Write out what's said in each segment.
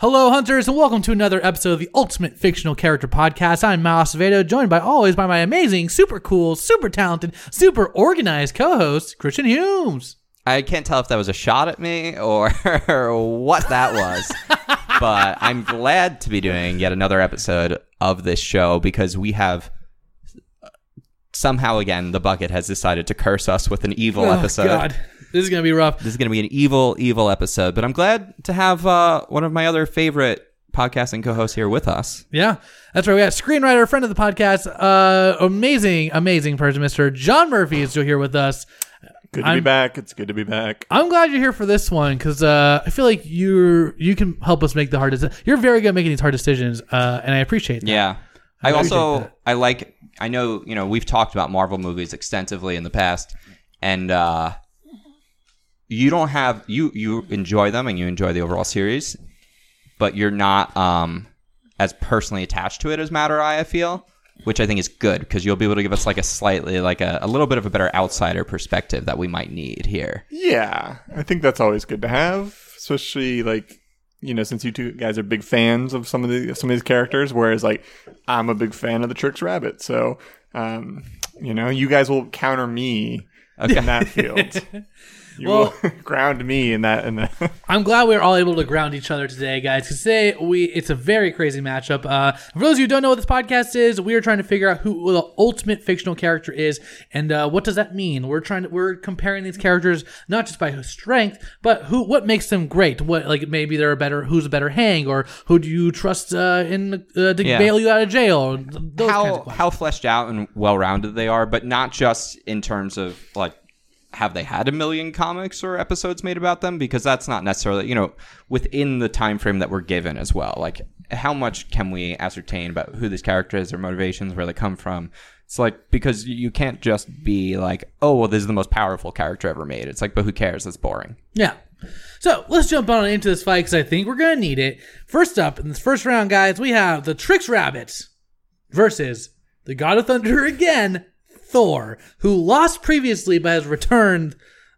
Hello, hunters, and welcome to another episode of the Ultimate Fictional Character Podcast. I'm Miles Acevedo, joined by always by my amazing, super cool, super talented, super organized co-host Christian Humes. I can't tell if that was a shot at me or what that was, but I'm glad to be doing yet another episode of this show because we have uh, somehow again the bucket has decided to curse us with an evil Oh, episode. God, this is gonna be rough. This is going to be an evil, evil episode, but I'm glad to have uh, one of my other favorite podcasting co-hosts here with us. Yeah, that's right. We got screenwriter, friend of the podcast, uh, amazing, amazing person, Mister John Murphy, is still here with us. Good to I'm- be back. It's good to be back. I'm glad you're here for this one because uh, I feel like you're you can help us make the hard decisions. You're very good at making these hard decisions, uh, and I appreciate that. Yeah. I appreciate also that. I like I know, you know, we've talked about Marvel movies extensively in the past and uh you don't have you you enjoy them and you enjoy the overall series, but you're not um as personally attached to it as Matter Eye, I feel, which I think is good because you'll be able to give us like a slightly like a, a little bit of a better outsider perspective that we might need here. Yeah, I think that's always good to have, especially like you know since you two guys are big fans of some of the some of these characters, whereas like I'm a big fan of the Tricks Rabbit, so um, you know you guys will counter me in that field. You Well- will ground me in that in the I'm glad we are all able to ground each other today, guys. Because today we it's a very crazy matchup. Uh, for those of you who don't know what this podcast is, we are trying to figure out who the ultimate fictional character is, and uh, what does that mean? We're trying to we're comparing these characters not just by strength, but who what makes them great. What like maybe they're a better who's a better hang, or who do you trust uh, in uh, to Yeah. bail you out of jail? Or those kinds of how how fleshed out and well rounded they are, but not just in terms of like have they had a million comics or episodes made about them? Because that's not necessarily you know within the time frame that we're given as well. Like how much can we ascertain about who this character is their motivations where they come from? It's like because you can't just be like oh well this is the most powerful character ever made. It's like but who cares? It's boring. Yeah. So let's jump on into this fight because I think we're to need it. First up, in this first round, guys, we have the Tricks Rabbit versus the God of Thunder again, Thor, who lost previously but has returned.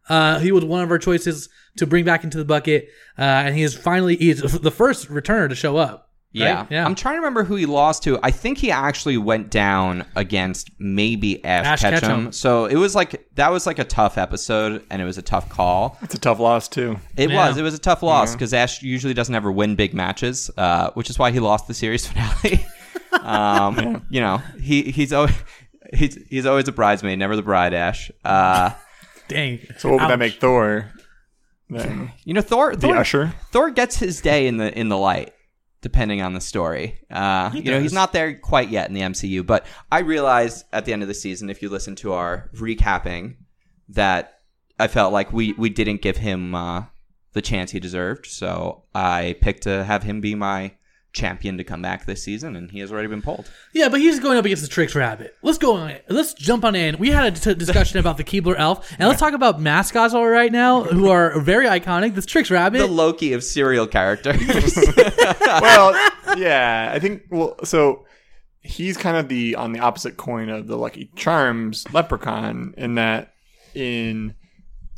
Uh, he was one of our choices to bring back into the bucket, uh, and he is finally he is the first returner to show up. right? Yeah. yeah. I'm trying to remember who he lost to. I think he actually went down against maybe Ash, Ash Ketchum. Ketchum. So it was like that was like a tough episode and it was a tough call. it's a tough loss too. It Yeah. was. It was a tough loss because Ash usually doesn't ever win big matches, uh, which is why he lost the series finale. um, You know, he he's always he's he's always a bridesmaid, never the bride. Ash. Uh, Dang. So what would that make Thor? Then you know, Thor. the Thor Usher. Thor gets his day in the in the light, depending on the story. Uh, you know, does. he's not there quite yet in the MCU, but I realized at the end of the season, if you listen to our recapping, that I felt like we we didn't give him uh, the chance he deserved. So I picked to have him be my champion to come back this season, and he has already been pulled. Yeah, but he's going up against the Tricks Rabbit. Let's go on. It. Let's jump on in. We had a t- discussion about the Keebler Elf, and let's talk about mascots all right now, who are very iconic. This Tricks Rabbit. The Loki of cereal characters. well, yeah, I think. Well, so he's kind of the on the opposite coin of the Lucky Charms leprechaun in that in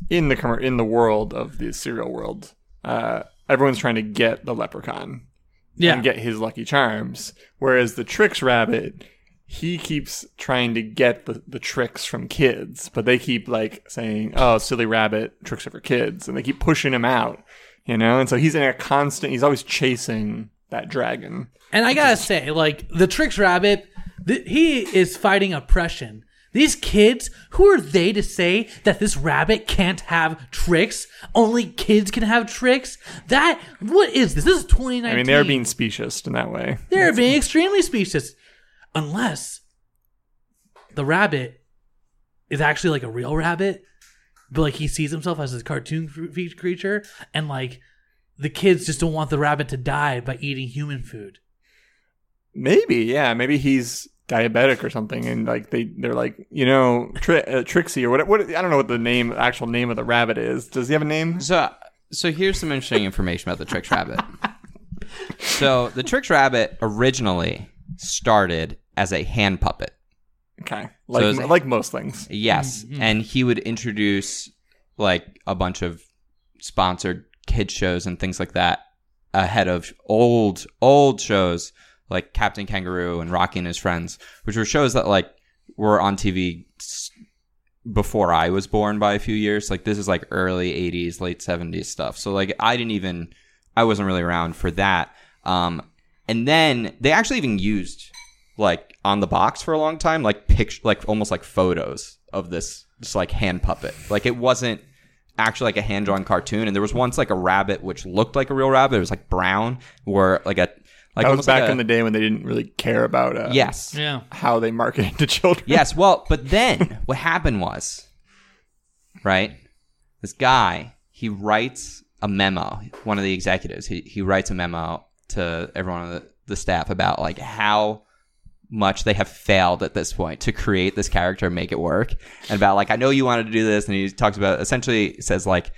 in the commer- in the world of the cereal world, uh, everyone's trying to get the leprechaun yeah, and get his Lucky Charms, whereas the Tricks Rabbit. He keeps trying to get the, the tricks from kids, but they keep like saying, "Oh, silly rabbit, tricks are for kids," and they keep pushing him out, you know. And so he's in a constant. He's always chasing that dragon. and I gotta say, like the Tricks Rabbit, th- he is fighting oppression. These kids, who are they to say that this rabbit can't have tricks? Only kids can have tricks. That what is this? This is 2019. I mean, they're being specious in that way. They're being extremely specious. Unless the rabbit is actually like a real rabbit, but like he sees himself as this cartoon creature, and like the kids just don't want the rabbit to die by eating human food. Maybe, yeah, maybe he's diabetic or something, and like they they're like, you know, tri- uh, Trixie or what? What I don't know what the name, actual name of the rabbit is. Does he have a name? So, so here's some interesting information about the Tricks Rabbit. so, the Tricks Rabbit originally started as a hand puppet. Okay, like is it- like most things. Yes, and he would introduce like a bunch of sponsored kid shows and things like that ahead of old old shows like Captain Kangaroo and Rocky and His Friends, which were shows that like were on TV before I was born by a few years. Like this is like early 80s, late 70s stuff. So like I didn't even I wasn't really around for that. Um and then they actually even used like on the box for a long time like picture like almost like photos of this just like hand puppet. Like it wasn't actually like a hand drawn cartoon and there was once like a rabbit which looked like a real rabbit. It was like brown or like a like That was back like a- in the day when they didn't really care about uh, Yes. Yeah. how they marketed to children. Yes, well, but then what happened was, right? This guy, he writes a memo. One of the executives, he, he writes a memo to everyone on the, the staff about like how much they have failed at this point to create this character and make it work. And about like, I know you wanted to do this, and he talks about essentially says like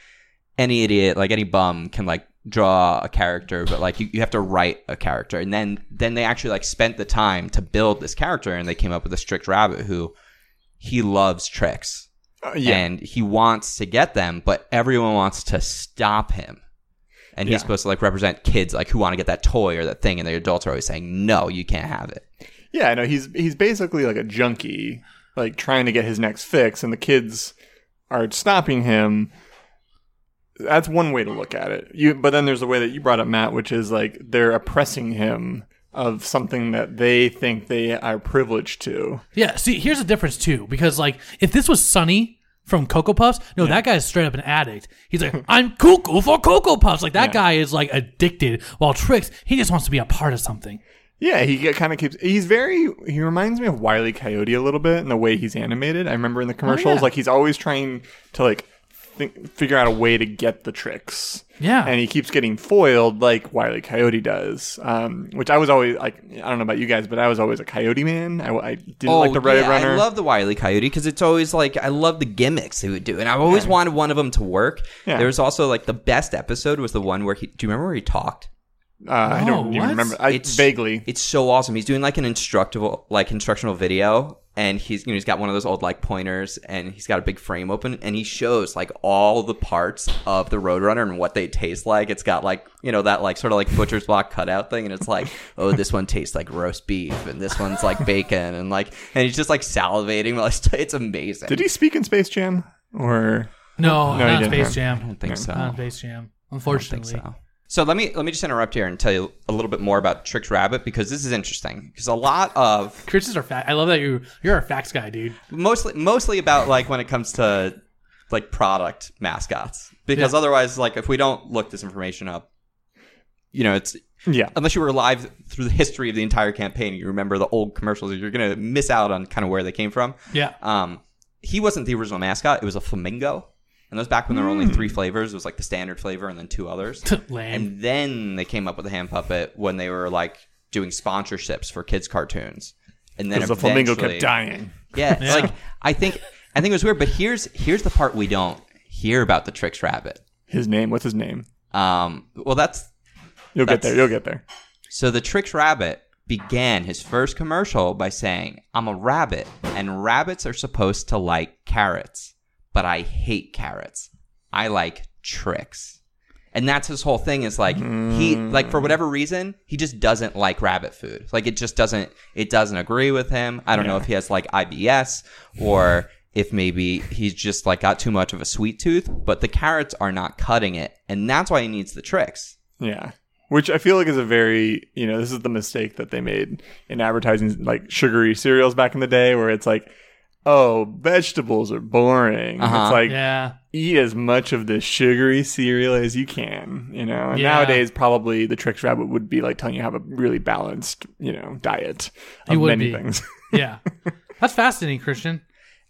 any idiot, like any bum can like draw a character, but like you, you have to write a character. And then then they actually like spent the time to build this character and they came up with a strict rabbit who he loves tricks. Uh, yeah. And he wants to get them, but everyone wants to stop him. And he's Yeah. supposed to like represent kids like who want to get that toy or that thing and the adults are always saying, No, you can't have it. Yeah, I know he's he's basically like a junkie, like trying to get his next fix, and the kids are stopping him. That's one way to look at it. You, but then there's the way that you brought up, Matt, which is like they're oppressing him of something that they think they are privileged to. Yeah, see, here's the difference too, because like if this was Sonny from Cocoa Puffs, no, that guy's straight up an addict. He's like, I'm cuckoo for Cocoa Puffs. Like that Yeah. guy is like addicted. While Tricks, he just wants to be a part of something. Yeah, he kind of keeps. He's very. He reminds me of Wiley Coyote a little bit in the way he's animated. I remember in the oh, commercials, yeah. like he's always trying to like think, figure out a way to get the tricks. Yeah. and he keeps getting foiled like Wiley Coyote does. Um, which I was always like. I don't know about you guys, but I was always a Coyote man. I, I didn't like the Red Oh, yeah, Runner. I love the Wiley Coyote because it's always like I love the gimmicks they would do, and I've always wanted one of them to work. Yeah. There was also like the best episode was the one where he. Do you remember where he talked? uh, I don't Oh, even remember. I, It's- vaguely. It's so awesome. He's doing like an instructional, like instructional video, and he's you know he's got one of those old like pointers, and he's got a big frame open, and he shows like all the parts of the Roadrunner and what they taste like. It's got like you know that like sort of like butcher's block cutout thing, and it's like oh this one tastes like roast beef, and this one's like bacon, and like and he's just like salivating. While it's, it's amazing. Did he speak in Space Jam or? No, No, he not didn't Space Jam. I don't think so. Not Space Jam. I don't Unfortunately. think so. So let me let me just interrupt here and tell you a little bit more about Tricks Rabbit because this is interesting because a lot of Chris is our fact. I love that you you're our facts guy, dude. mostly mostly about like when it comes to like product mascots because Yeah. otherwise like if we don't look this information up you know it's Yeah. unless you were alive through the history of the entire campaign you remember the old commercials you're gonna miss out on kind of where they came from Yeah. um he wasn't the original mascot it was a flamingo and that was back when there were only three flavors it was like the standard flavor and then two others and then they came up with the hand puppet when they were like doing sponsorships for kids cartoons and then Because the flamingo eventually- kept dying. yeah, Yeah. like I think I think it was weird, but here's here's the part we don't hear about the Tricks Rabbit. His name. What's his name? Um, well, that's You'll get there. You'll get there. so the Tricks Rabbit began his first commercial by saying, "I'm a rabbit, and rabbits are supposed to like carrots, but I hate carrots. I like tricks." And that's his whole thing is like he like for whatever reason he just doesn't like rabbit food. Like it just doesn't it doesn't agree with him. I don't know if he has like IBS or if maybe he's just like got too much of a sweet tooth, but the carrots are not cutting it. And that's why he needs the tricks. Yeah. Which I feel like is a very, you know, this is the mistake that they made in advertising like sugary cereals back in the day where it's like, oh, vegetables are boring. Uh-huh. It's like, yeah. eat as much of this sugary cereal as you can, you know? And Yeah. nowadays, probably the Tricks Rabbit would be like telling you have a really balanced, you know, diet of many be. things. Yeah. That's fascinating, Christian.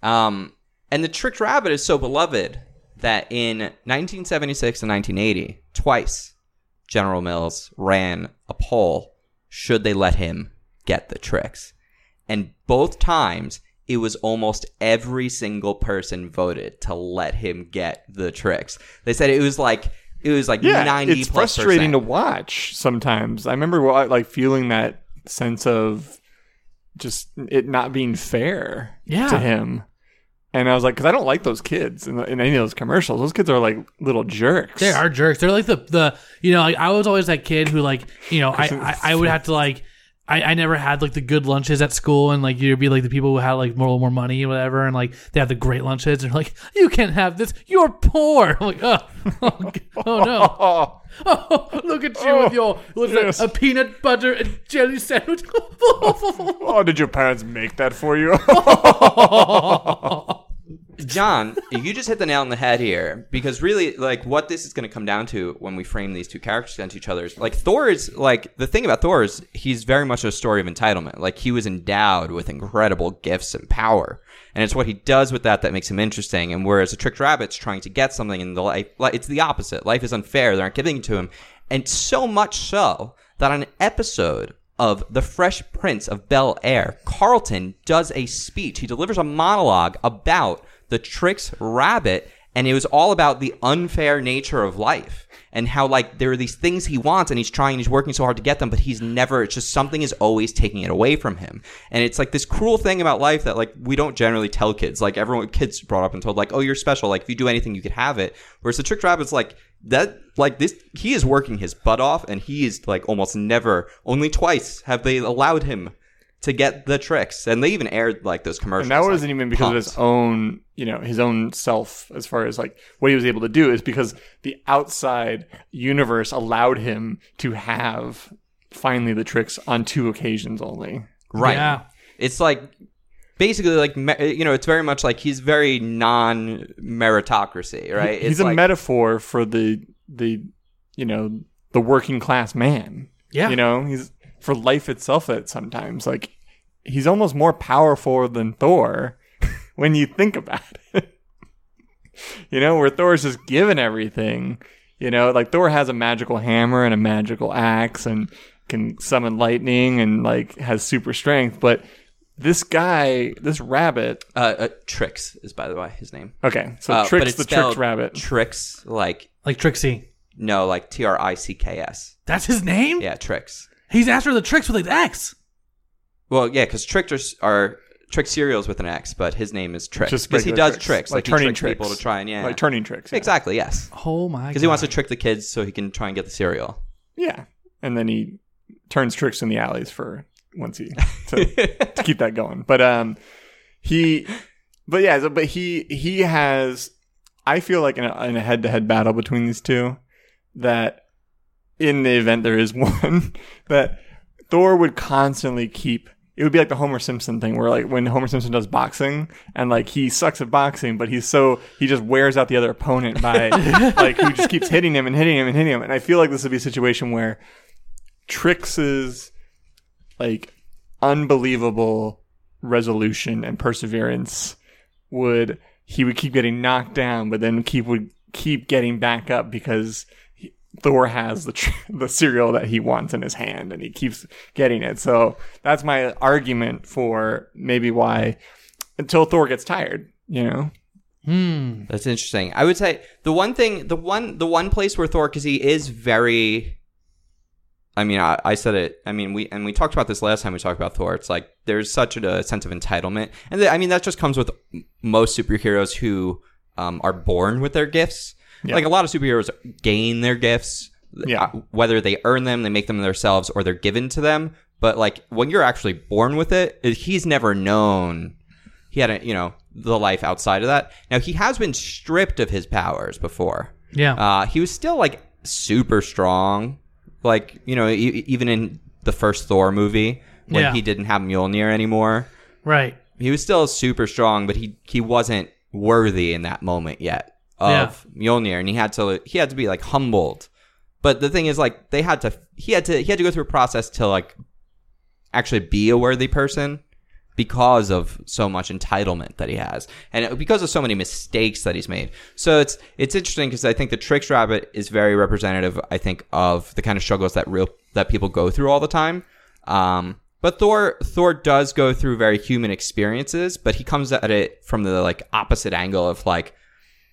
Um, and the Tricked Rabbit is so beloved that in 1976 and 1980, twice, General Mills ran a poll should they let him get the tricks. And both times, it was almost every single person voted to let him get the tricks. They said it was like it was like yeah, 90 it's plus frustrating to watch sometimes. I remember like feeling that sense of just it not being fair Yeah. to him. And I was like, because I don't like those kids in, in any of those commercials. Those kids are like little jerks. They are jerks. They're like the the you know like I was always that kid who like you know I I, I would have to like. I, I never had like the good lunches at school and like you'd be like the people who had like more more money or whatever and like they have the great lunches and like you can't have this you're poor I'm like oh oh, oh no Oh, oh look at you with oh, your that, yes. a peanut butter and jelly sandwich oh, did your parents make that for you? John, you just hit the nail on the head here because really, like, what this is going to come down to when we frame these two characters against each other is like Thor is like the thing about Thor is he's very much a story of entitlement. Like he was endowed with incredible gifts and power, and it's what he does with that that makes him interesting. And whereas a tricked rabbit's trying to get something in the life, it's the opposite. Life is unfair; they aren't giving it to him, and so much so that on an episode of The Fresh Prince of Bel Air, Carlton does a speech. He delivers a monologue about the Tricks Rabbit, and it was all about the unfair nature of life and how like there are these things he wants and he's trying, he's working so hard to get them, but he's never. It's just something is always taking it away from him, and it's like this cruel thing about life that like we don't generally tell kids. Like everyone, kids brought up and told like, oh, you're special. Like if you do anything, you could have it. Whereas the Tricked Rabbit's like that like this he is working his butt off and he is like almost never only twice have they allowed him to get the tricks and they even aired like those commercials and that wasn't even because of his own, you know, his own self as far as like what he was able to do is because the outside universe allowed him to have finally the tricks on two occasions only. right Yeah. it's like basically like you know it's very much like he's very non meritocracy right He's it's a like, metaphor for the the you know the working class man. Yeah. You know, he's for life itself at sometimes. Like he's almost more powerful than Thor when you think about it. you know, where Thor's just given everything. You know, like Thor has a magical hammer and a magical axe and can summon lightning and like has super strength, but this guy, this rabbit, uh, uh, tricks is by the way his name okay, so Uh, but tricks the tricked spelled rabbit. tricks like like Trixie no like t-r-i-c-k-s that's his name yeah tricks he's after the tricks with like the X Well, yeah, because trickers are trick cereals with an X, but his name is Tricks Just because he does tricks, like, like, turning he tricks tricks people to try and yeah, like turning tricks. yeah. exactly, yes, oh my because he wants to trick the kids so he can try and get the cereal. Yeah, and then he turns tricks in the alleys for once he to, to keep that going. But um, he, but yeah, so- but he he has. I feel like in a, in a head-to-head battle between these two, that in the event there is one, that Thor would constantly keep. It would be like the Homer Simpson thing, where like when Homer Simpson does boxing, and like he sucks at boxing, but he's so he just wears out the other opponent by like who just keeps hitting him and hitting him and hitting him. And I feel like this would be a situation where Trix's like unbelievable resolution and perseverance would he would keep getting knocked down, but then keep would keep getting back up because Thor has the tr- the cereal that he wants in his hand, and he keeps getting it. So that's my argument for maybe why until Thor gets tired, you know. Hmm. That's interesting. I would say the one thing, the one, the one place where Thor, because he is very. I mean, I, I said it. I mean, we and we talked about this last time we talked about Thor. It's like there's such a, sense of entitlement, and th- I mean that just comes with most superheroes who um, are born with their gifts. Yeah. Like a lot of superheroes gain their gifts, Yeah. uh, whether they earn them, they make them themselves, or they're given to them. But like when you're actually born with it, it- he's never known he had a you know the life outside of that. Now he has been stripped of his powers before. Yeah. Uh, he was still like super strong, like you know e- even in the first Thor movie when Yeah. he didn't have Mjolnir anymore, right. he was still super strong, but he he wasn't worthy in that moment yet of Yeah. Mjolnir, and he had to he had to be like humbled. But the thing is, like they had to he had to he had to go through a process to like actually be a worthy person because of so much entitlement that he has and because of so many mistakes that he's made so it's it's interesting because i think the tricks rabbit is very representative i think of the kind of struggles that real that people go through all the time um but thor thor does go through very human experiences but he comes at it from the like opposite angle of like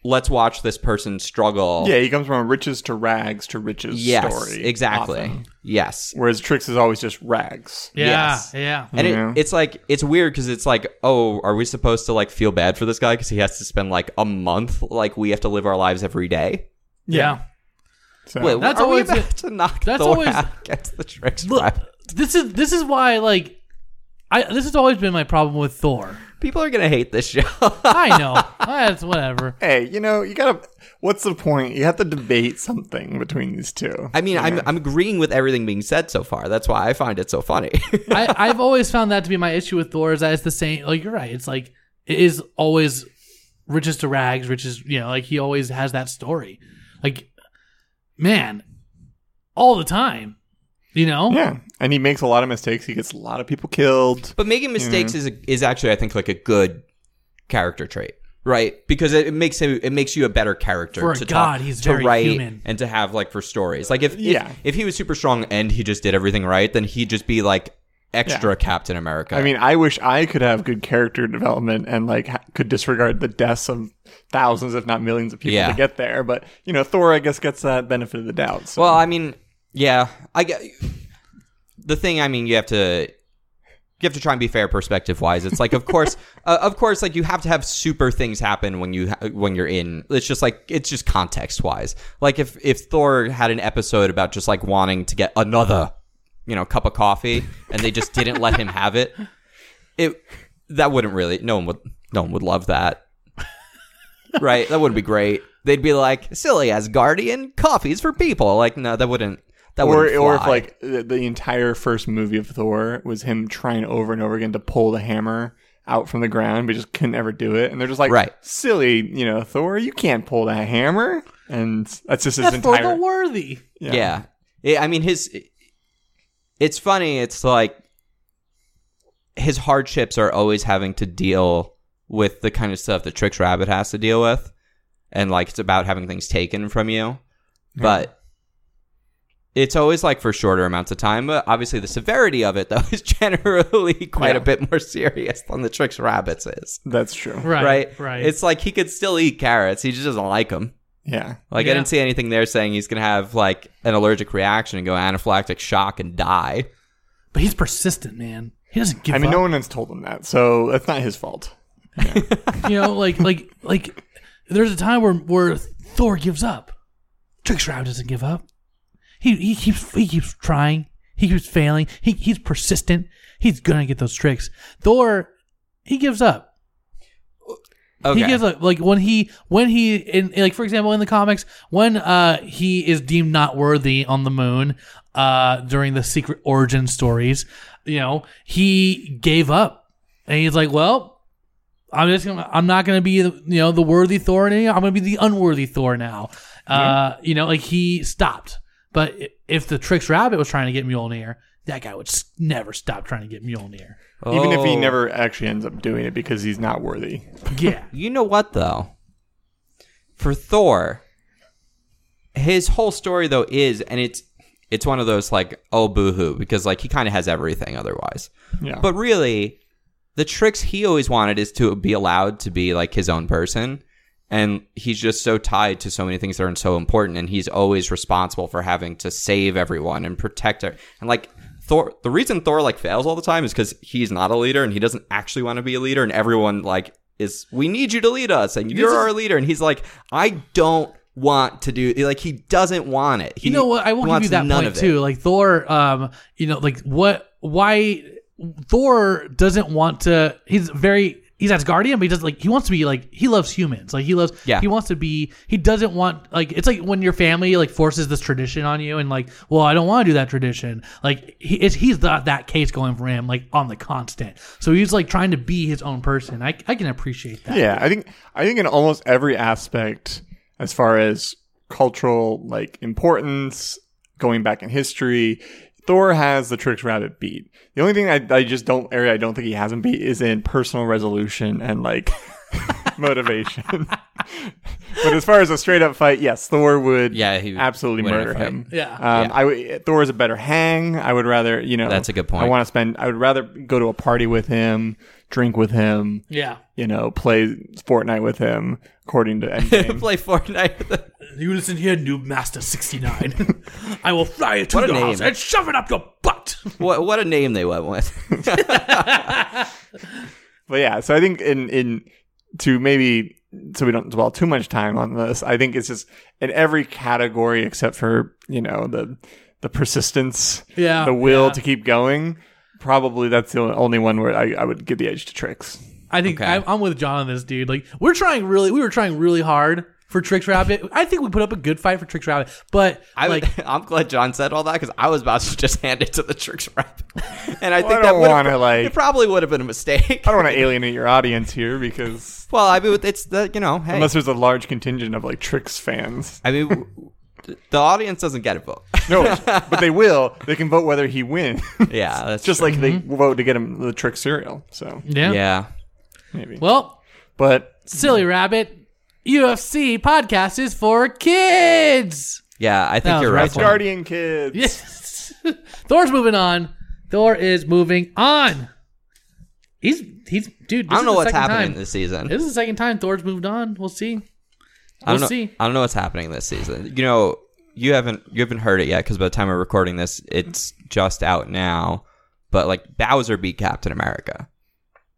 let's watch this person struggle. Yeah, he comes from riches to rags to riches Yes, story. exactly. often. Yes. Whereas Trix is always just rags. Yeah, Yes. yeah. And Yeah. it, it's like it's weird because it's like, oh, are we supposed to like feel bad for this guy because he has to spend like a month like we have to live our lives every day? yeah. So Wait, That's are always- we about to knock that's Thor always- out against the tricks? Look, rabbit? this is this is why like I this has always been my problem with Thor. People are gonna hate this show. I know. That's whatever. hey, you know, you gotta. What's the point? You have to debate something between these two. I mean, You I'm? I'm agreeing with everything being said so far. That's why I find it so funny. I, I've always found that to be my issue with Thor is that it's the same. Like you're right. It's like it is always riches to rags, riches. You know, like he always has that story. Like, man, all the time. You know. Yeah, and he makes a lot of mistakes. He gets a lot of people killed. but making mm-hmm. mistakes is is actually, I think, like a good character trait, right? Because it, it makes him it makes you a better character For to god, talk, he's to very write human. and to have like for stories. Like if, Yeah. if if he was super strong and he just did everything right, then he'd just be like extra Captain America. I mean, I wish I could have good character development and like ha- could disregard the deaths of thousands, if not millions, of people Yeah. to get there. But you know, Thor, I guess, gets that benefit of the doubt. So. Well, I mean, yeah, I get the thing. I mean, you have to you have to try and be fair perspective wise. It's like, of course, uh, of course, like you have to have super things happen when you ha- when you're in. It's just like it's just context wise. Like if if Thor had an episode about just like wanting to get another, you know, cup of coffee, and they just didn't let him have it, it that wouldn't really. No one would. No one would love that. right? That wouldn't be great. They'd be like, silly Asgardian, coffee's for people. Like, no, that wouldn't. That or wouldn't or if like the, the entire first movie of Thor was him trying over and over again to pull the hammer out from the ground, but just couldn't ever do it. And they're just like, Right. silly, you know, Thor, you can't pull that hammer. And that's just his That's for entire. the worthy. yeah. Yeah, I mean, his. It's funny. It's like his hardships are always having to deal with the kind of stuff that Tricks Rabbit has to deal with, and like it's about having things taken from you, but. It's always like for shorter amounts of time, but obviously the severity of it though is generally quite Yeah. a bit more serious than the tricks Rabbits is. That's true. Right. right? Right. It's like he could still eat carrots. He just doesn't like them. Yeah. Like Yeah. I didn't see anything there saying he's gonna have like an allergic reaction and go anaphylactic shock and die. but he's persistent, man. He doesn't give I mean, up. no one has told him that, so that's not his fault. you know, like like like there's a time where where Thor gives up. Trick Rabbit doesn't give up. He he keeps he keeps trying. He keeps failing. He he's persistent. He's gonna get those tricks. Thor, he gives up. Okay. He gives up. Like when he when he in like for example in the comics when uh he is deemed not worthy on the moon uh during the secret origin stories, you know he gave up and he's like, well, I'm just gonna I'm not gonna be the, you know the worthy Thor anymore. I'm gonna be the unworthy Thor now. Uh, you know, like he stopped. But if the Trix Rabbit was trying to get Mjolnir, that guy would never stop trying to get Mjolnir. Even if he Oh. never actually ends up doing it because he's not worthy. Yeah. You know what though? For Thor, his whole story though is, and it's it's one of those like oh boohoo because like he kind of has everything otherwise. Yeah. But really, the tricks he always wanted is to be allowed to be like his own person. And he's just so tied to so many things that are so important, and he's always responsible for having to save everyone and protect her. And like Thor, the reason Thor like fails all the time is because he's not a leader and he doesn't actually want to be a leader, and everyone like is we need you to lead us, and you're our leader, and he's like I don't want to do like he doesn't want it. He you know what? I will give you that point too. Like Thor, um, you know, like what? Why Thor doesn't want to? He's very. He's Asgardian, but he doesn't like. He wants to be like. He loves humans. Like he loves. Yeah. He wants to be. He doesn't want like. It's like when your family like forces this tradition on you, and like, well, I don't want to do that tradition. Like he, it's, he's not that case going for him, like on the constant. So he's like trying to be his own person. I I can appreciate that. Yeah, I think I think in almost every aspect, as far as cultural like importance, going back in history, Thor has the Tricks Rabbit beat. The only thing I, I just don't area I don't think he hasn't beat is in personal resolution and like motivation. but as far as a straight up fight, yes, Thor would Yeah, he would absolutely win in a murder fight. him. Yeah. Um, I w- Thor is a better hang. I would rather, you know, That's a good point. I want to spend. I would rather go to a party with him, drink with him, Yeah. you know, play Fortnite with him. According to Endgame. Play Fortnite with the You listen here, Noob Master 69. I will fly you to What a your name. house and shove it up your butt. what what a name they went with. But yeah, so I think in in to maybe so we don't dwell too much time on this. I think it's just in every category except for you know the the persistence, Yeah, the will yeah. to keep going. Probably that's the only one where I, I would give the edge to tricks. I think Okay. I'm, I'm with John on this, dude. Like, we're trying really, we were trying really hard for Tricks Rabbit. I think we put up a good fight for Tricks Rabbit, but I like, would, I'm glad John said all that because I was about to just hand it to the tricks rep, and I Well, think I that don't would wanna, like- it probably would have been a mistake. I don't want to alienate your audience here because Well, I mean, it's the you know, hey, unless there's a large contingent of like tricks fans. I mean, w- the audience doesn't get a vote. No, but they will. They can vote whether he wins. yeah, that's just true. like they mm-hmm. vote to get him the trick cereal. So yeah. yeah. maybe. Well, but silly rabbit, UFC podcast is for kids. Yeah, I think you're right. right. Guardian kids. Yes. Thor's moving on. Thor is moving on. He's he's dude. This I don't is know the what's happening Time. this season. This is the second time Thor's moved on. We'll see. I don't We'll know. see. I don't know what's happening this season. You know, you haven't you haven't heard it yet because by the time we're recording this, it's just out now. But like Bowser beat Captain America,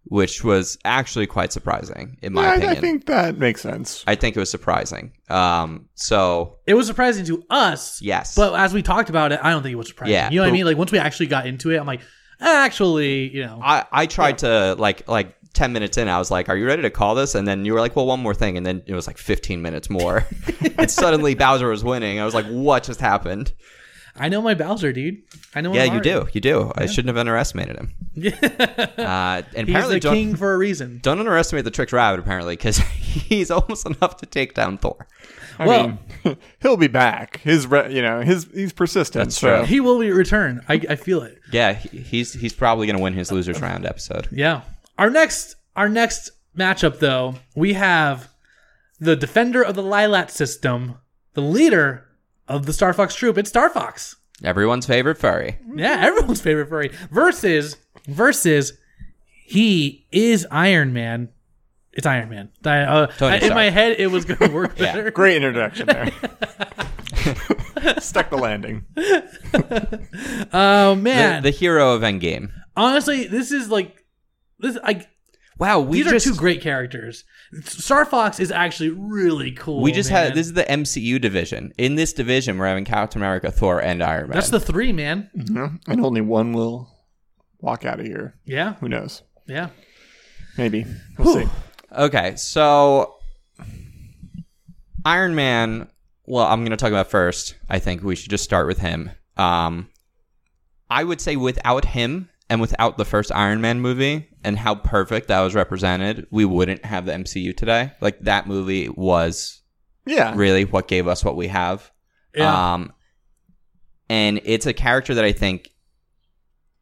which was actually quite surprising in my Yeah, opinion. I think that makes sense. I think it was surprising. Um, so It was surprising to us. yes, But as we talked about it, I don't think it was surprising. Yeah. You know what I mean? Like once we actually got into it, I'm like, actually, you know. I I tried to like like. 10 minutes in, I was like, Are you ready to call this? And then you were like, Well, one more thing. And then it was like 15 minutes more. and suddenly Bowser was winning. I was like, What just happened? I know my Bowser, dude. I know. Yeah, you do. You do. I shouldn't have underestimated him. Yeah. Uh, and He's apparently, the king for a reason. don't underestimate the Tricked Rabbit, apparently, because he's almost enough to take down Thor. I Well- mean, he'll be back. His, re- you know, his he's persistent. That's so. true. He will return. I, I feel it. Yeah, he's he's probably going to win his losers round episode. Yeah. Our next our next matchup though, we have the defender of the Lylat system, the leader of the Star Fox troop. It's Star Fox. Everyone's favorite furry. Yeah, everyone's favorite furry. Versus versus he is Iron Man. It's Iron Man. I, uh, Tony I- in my head, it was going to work better. Great introduction there. Stuck the landing. Oh The, man! the hero of Endgame. Honestly, this is like this. I Wow, we these just are two great characters. Star Fox is actually really cool. we just man. had this is the MCU division. In this division, we're having Captain America, Thor, and Iron Man. That's the three, man. No, and only one will walk out of here. Yeah, Who knows? yeah. Maybe we'll see. Okay, so Iron Man. Well, I'm going to talk about first. I think we should just start with him. Um, I would say without him and without the first Iron Man movie and how perfect that was represented, we wouldn't have the MCU today. Like that movie was Yeah, really what gave us what we have. Yeah. Um, and it's a character that I think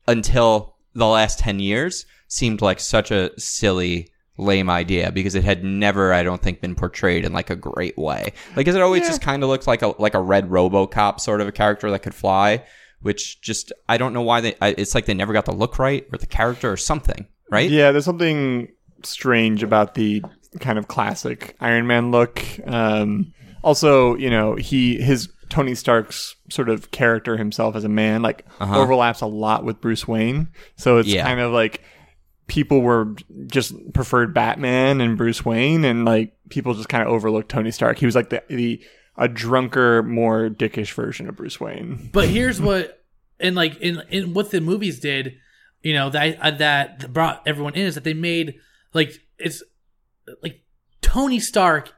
until the last 10 years seemed like such a silly, lame idea because it had never, I don't think, been portrayed in like a great way. Like, 'cause it always Yeah. just kind of looks like a, like a red Robocop sort of a character that could fly, which just, I don't know why they, I, it's like they never got the look right or the character or something, right? Yeah, there's something strange about the kind of classic Iron Man look. Um, also, you know, he his Tony Stark's sort of character himself as a man like Uh-huh. overlaps a lot with Bruce Wayne. So it's Yeah. kind of like people were just preferred Batman and Bruce Wayne, and like people just kind of overlooked Tony Stark. He was like the the a drunker, more dickish version of Bruce Wayne. But here's what, and like in in what the movies did, you know that uh, that brought everyone in is that they made like it's like Tony Stark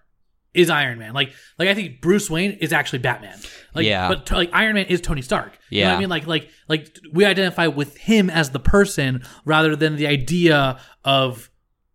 is Iron Man. Like like I think Bruce Wayne is actually Batman. Like Yeah. but like Iron Man is Tony Stark. You know what Yeah. I mean? Like like like we identify with him as the person rather than the idea of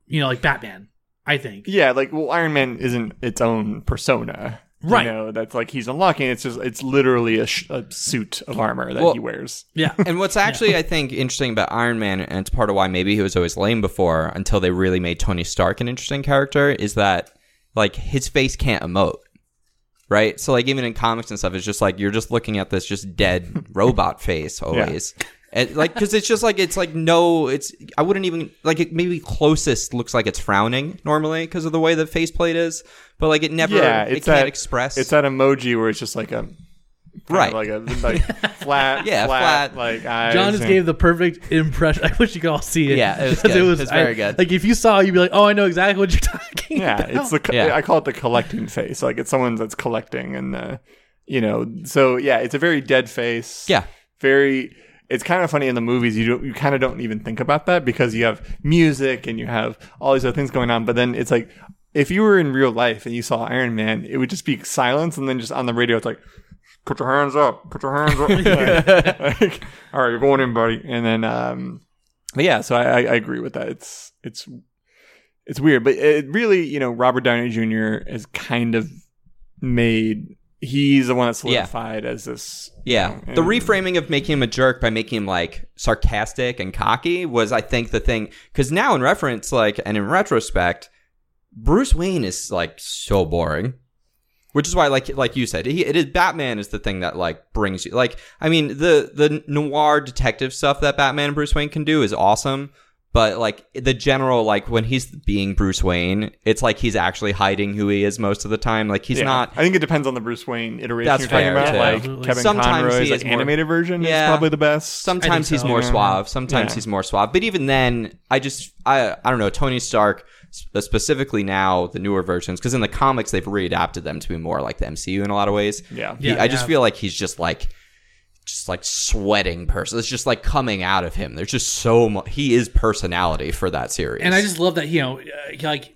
you know like Batman. I think. Yeah, like well, Iron Man isn't its own persona. Right. You know, that's like he's unlocking. It's just it's literally a, sh- a suit of armor that Well- he wears. Yeah. And what's actually, I think, interesting about Iron Man, and it's part of why maybe he was always lame before until they really made Tony Stark an interesting character, is that like his face can't emote. Right? So like even in comics and stuff, it's just like you're just looking at this just dead robot face always. And, like because it's just like it's like no it's i wouldn't even like it maybe closest looks like it's frowning normally because of the way the faceplate is but like it never Yeah, it it's can't that express It's that emoji where it's just like a Right. like a like flat, Yeah, flat, flat. like eyes. John just and- gave the perfect impression. I wish you could all see it. Yeah, it was good. It was very good. Like if you saw, it, you'd be like, "Oh, I know exactly what you're talking Yeah, about." it's the co- Yeah. I call it the collecting face. Like it's someone that's collecting, and uh, you know, so yeah, it's a very dead face. yeah very. It's kind of funny in the movies. You don't, you kind of don't even think about that because you have music and you have all these other things going on. But then it's like if you were in real life and you saw Iron Man, it would just be silence, and then just on the radio, it's like. Put your hands up. Put your hands up. like, like, all right, you're going in, buddy. And then, um, but yeah, so I, I, I agree with that. It's it's it's weird, but it really, you know, Robert Downey Jr. has kind of made. He's the one that Yeah. solidified as this. Yeah, you know, the reframing of making him a jerk by making him like sarcastic and cocky was, I think, the thing. Because now, in reference, like, and in retrospect, Bruce Wayne is like so boring. Which is why, like, like you said, he, it is Batman is the thing that like brings you. Like, I mean, the the noir detective stuff that Batman and Bruce Wayne can do is awesome. But like the general, like when he's being Bruce Wayne, it's like he's actually hiding who he is most of the time. Like he's Yeah. not I think it depends on the Bruce Wayne iteration That's you're talking fair, about. too. Like Absolutely. Kevin Sometimes Conroy's he like more- animated version Yeah. is probably the best. Sometimes he's so. more Yeah. suave. Sometimes Yeah. he's more suave. But even then, I just I I don't know Tony Stark specifically now the newer versions because in the comics they've readapted them to be more like the MCU in a lot of ways. Yeah. He- Yeah, I just yeah. feel like he's just like just like sweating person. It's just like coming out of him. There's just so much. He is personality for that series. And I just love that you know, uh, like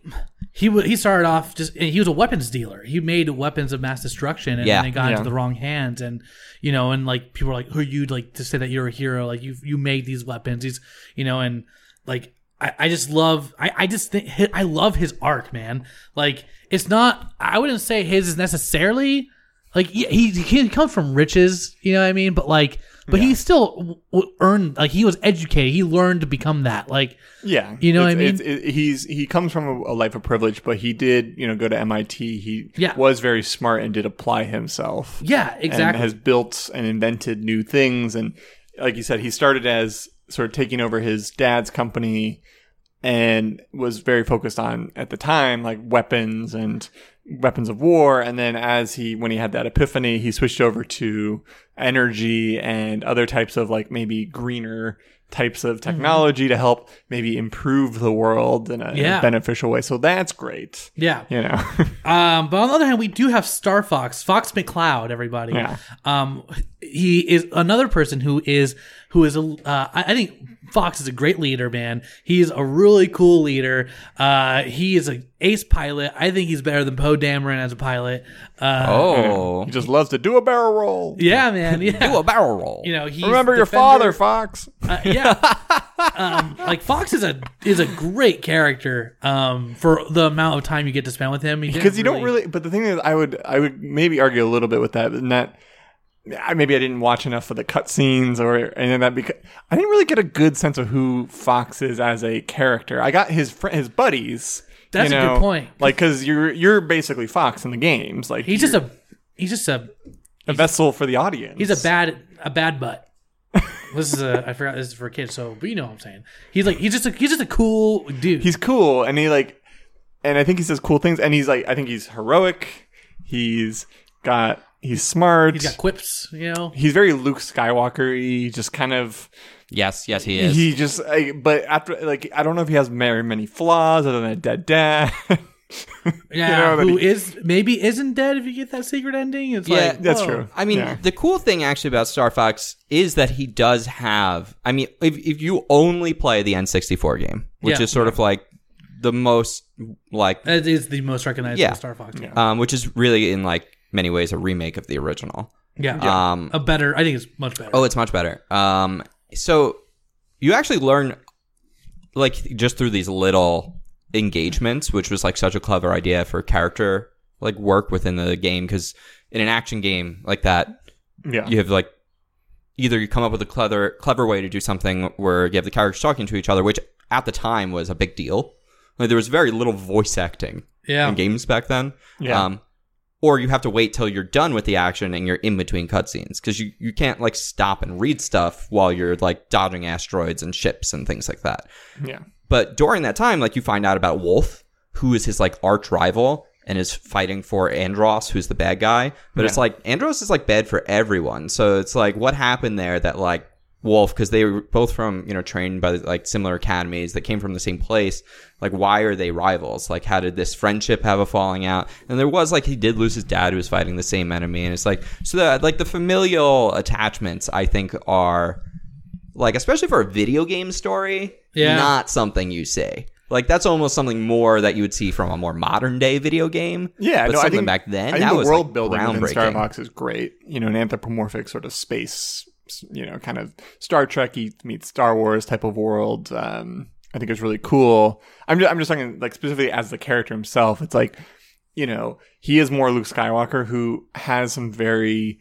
he wa he started off just he was a weapons dealer. He made weapons of mass destruction, and Yeah. then it got Yeah. into the wrong hands. And you know, and like people are like, "Who are you like to say that you're a hero? Like you you made these weapons, He's you know." And like I, I just love I I just think I love his arc, man. Like it's not I wouldn't say his is necessarily like he he, comes from riches, you know what I mean? But like. But he still w- earned like he was educated. He learned to become that. Like Yeah, You know what I mean? it- he's he comes from a, a life of privilege, but he did you know go to MIT. He Yeah. was very smart and did apply himself. yeah, and exactly. has built and invented new things. And like you said, he started as sort of taking over his dad's company and was very focused on at the time like weapons and weapons of war and then as he when he had that epiphany he switched over to energy and other types of like maybe greener types of technology to help maybe improve the world in a, in a beneficial way so that's great yeah. you know Um, but on the other hand, we do have Star Fox, Fox McCloud. Everybody. Yeah. Um, he is another person who is who is a. Uh, I, I think Fox is a great leader, man. He's a really cool leader. Uh, he is an ace pilot. I think he's better than Poe Dameron as a pilot. Uh, oh, he just loves to do a barrel roll yeah, man. Yeah. do a barrel roll. You know, he's remember your defender. father fox Uh, yeah. um, like Fox is a is a great character. Um, for the amount of time you get to spend with him, because you don't really but the thing is i would i would maybe argue a little bit with that and that I- maybe i didn't watch enough of the cutscenes or any of that because i didn't really get a good sense of who fox is as a character i got his fr- his buddies That's you a good point. like because you're you're basically fox in the games like He's just a he's just a a vessel for the audience He's a bad a bad butt. this is a I forgot this is for kids, so but you know what I'm saying. He's like he's just a he's just a cool dude. he's cool and he like and i think he says cool things and he's like i think he's heroic he's got he's smart he's got quips, you know. he's very luke skywalker he just kind of yes, yes, he is. He just, I, but after, like, I don't know if he has very many flaws other than a dead dad. Yeah, know, that who he- is maybe isn't dead if you get that secret ending. It's Yeah, like that's whoa. true. I mean, Yeah. the cool thing actually about Star Fox is that he does have. I mean, if, if you only play the N64 game, which Yeah. is sort of like the most like, That is the most recognizable Yeah. Star Fox. game. um, which is really in like many ways a remake of the original. Yeah, Um, a better. I think it's much better. oh, it's much better. Um, so you actually learn like just through these little engagements, which was like such a clever idea for character like work within the game because in an action game like that, Yeah. you have like either you come up with a clever clever way to do something where you have the characters talking to each other, which at the time was a big deal. Like there was very little voice acting Yeah. in games back then. Yeah. Um, or you have to wait till you're done with the action and you're in between cutscenes because you, you can't like stop and read stuff while you're like dodging asteroids and ships and things like that. Yeah. But during that time, like you find out about Wolf, who is his like arch rival and is fighting for Andross, who's the bad guy. But it's like Andross is like bad for everyone. So it's like what happened there that like Wolf, because they were both from you know trained by like similar academies that came from the same place. Like why are they rivals? Like how did this friendship have a falling out? And there was like he did lose his dad who was fighting the same enemy, and it's like so that like the familial attachments I think are like especially for a video game story, Yeah. not something you say. Like that's almost something more that you would see from a more modern day video game. Yeah, but no, I something think back then I think that the was world like, building within groundbreaking. Star Fox is great. You know, an anthropomorphic sort of space, you know, kind of Star Trek meets Star Wars type of world. Um, I think is really cool. I'm just, I'm just talking like specifically as the character himself. It's like, you know, he is more Luke Skywalker who has some very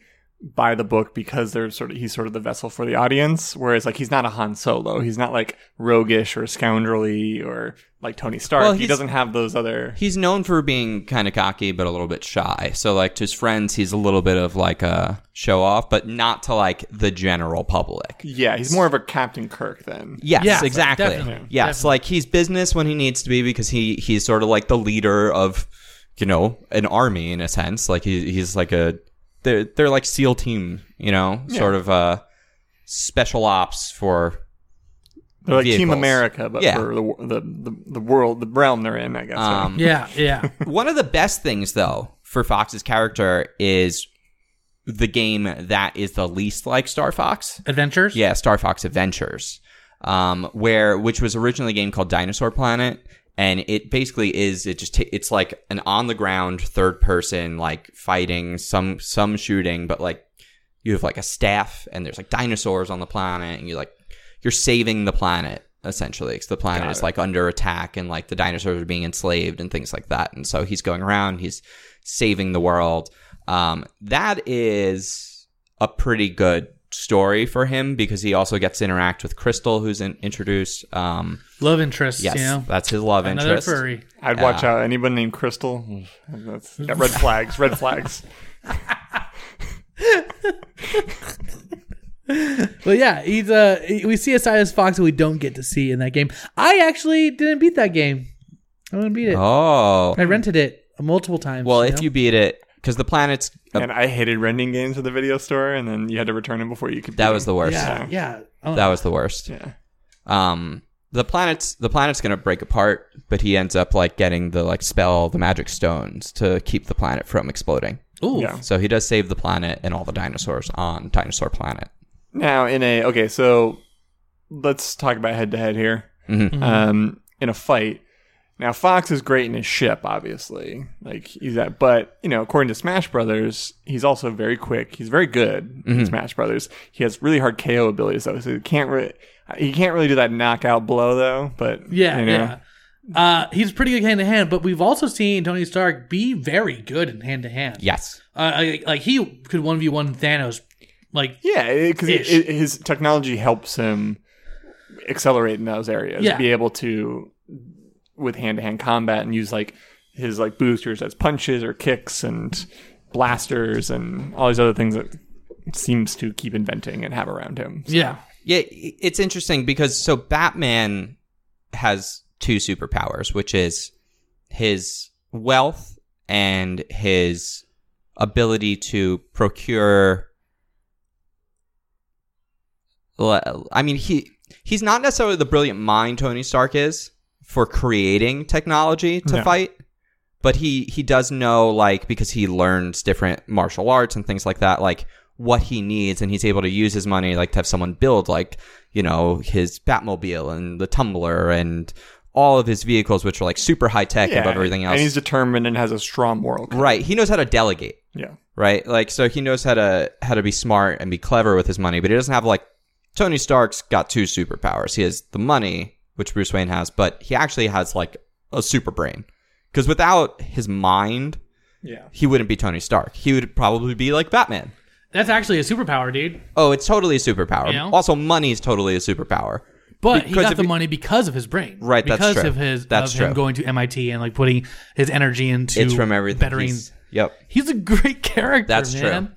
by the book because they're sort of he's sort of the vessel for the audience. Whereas like he's not a Han Solo. He's not like roguish or scoundrelly or like Tony Stark. Well, he doesn't have those other He's known for being kind of cocky, but a little bit shy. So, like to his friends, he's a little bit of like a show off, but not to like the general public. Yeah, he's more of a Captain Kirk then. Yes, Yeah, exactly. definitely. Yes, Definitely. like he's business when he needs to be because he he's sort of like the leader of you know an army in a sense. Like he, he's like a they're they're like SEAL team, you know, sort of uh special ops for They're like Team America, but Yeah. for the, the the the world, the realm they're in, I guess. um Yeah. Yeah. One of the best things, though, for Fox's character is the game that is the least like Star Fox. Adventures. Yeah, Star Fox Adventures, um, where which was originally a game called Dinosaur Planet, and it basically is it just ta- it's like an on the ground third person like fighting some some shooting, but like you have like a staff and there's like dinosaurs on the planet, and you're like you're saving the planet essentially because the planet Got is it. like under attack and like the dinosaurs are being enslaved and things like that and so he's going around he's saving the world um, that is a pretty good story for him because he also gets to interact with Krystal who's in, introduced um, Love interest. yes You know. that's his love Another interest furry. I'd watch out anybody named Crystal. That's yeah, red flags. Red flags. But yeah, he's uh we see a side of Fox that we don't get to see in that game. I actually didn't beat that game. I didn't beat it. oh I rented it multiple times. well you if know? you beat it because the planet's And I hated renting games at the video store, and then you had to return them before you could. that was the worst yeah, yeah. Oh, that was the worst Yeah. um the planet's the planet's gonna break apart but he ends up like getting the like spell the magic stones to keep the planet from exploding Ooh. Yeah. so he does save the planet and all the dinosaurs on dinosaur planet Now in a okay, so let's talk about head to head here. Mhm. Um, in a fight. Now Fox is great in his ship, obviously. Like he's that, but you know, according to Smash Brothers, he's also very quick. He's very good in Smash Brothers. He has really hard KO abilities though, so he can't really he can't really do that knockout blow though. But Yeah, you know, yeah. Uh, he's pretty good hand to hand, but we've also seen Tony Stark be very good in hand to hand. yes Uh, like- like he could one v one Thanos. Like Yeah, because his technology helps him accelerate in those areas. Yeah. Be able to with hand to hand combat and use like his like boosters as punches or kicks and blasters and all these other things that seems to keep inventing and have around him. yeah, yeah it's interesting because so batman has two superpowers which is his wealth and his ability to procure I mean he he's not necessarily the brilliant mind Tony Stark is for creating technology to No. fight but he he does know like because he learns different martial arts and things like that like what he needs and he's able to use his money like to have someone build like you know his Batmobile and the tumbler and all of his vehicles which are like super high tech above everything else And he's determined and has a strong moral code. right he knows how to delegate Yeah. right? Like so he knows how to how to be smart and be clever with his money, but he doesn't have like Tony Stark's got two superpowers. He has the money, which Bruce Wayne has, but he actually has like a super brain. Because without his mind, Yeah. he wouldn't be Tony Stark. He would probably be like Batman. That's actually a superpower, dude. Oh, it's totally a superpower. You know? Also, money is totally a superpower. But he got the you- money because of his brain, Right, that's Because true. of his That's of him true. going to MIT and like putting his energy into It's from everything. bettering. He's- yep, He's a great character. That's true.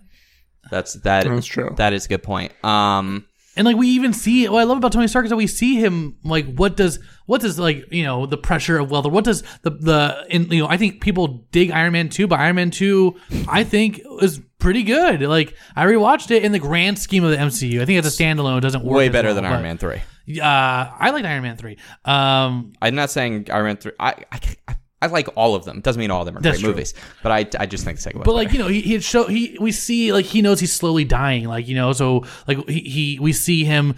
that's that. That's true. That is a good point. Um, And like we even see what I love about Tony Stark is that we see him like what does what does like you know the pressure of wealth or what does the the in you know I think people dig Iron Man two but Iron Man two I think is pretty good like I rewatched it in the grand scheme of the MCU I think it's a standalone it doesn't work way better well, than Iron Man three. Uh, I liked Iron Man three. Um, I'm not saying Iron Man three. I, I I like all of them. Doesn't mean all of them are That's great true. movies, but I, I just think the second one. But like you know, he he show he we see like he knows he's slowly dying. Like you know, so like he, he we see him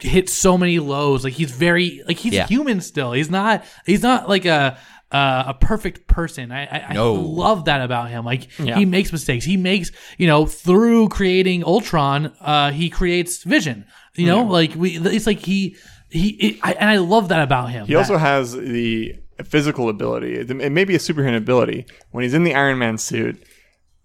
hit so many lows. Like he's very like he's Yeah. human still. He's not he's not like a uh, a perfect person. I I, No. I love that about him. Like Yeah. he makes mistakes. He makes you know through creating Ultron, uh, he creates Vision. You know, like we it's like he he it, I, and I love that about him. He also has the physical ability. It it may be a superhuman ability. When he's in the Iron Man suit,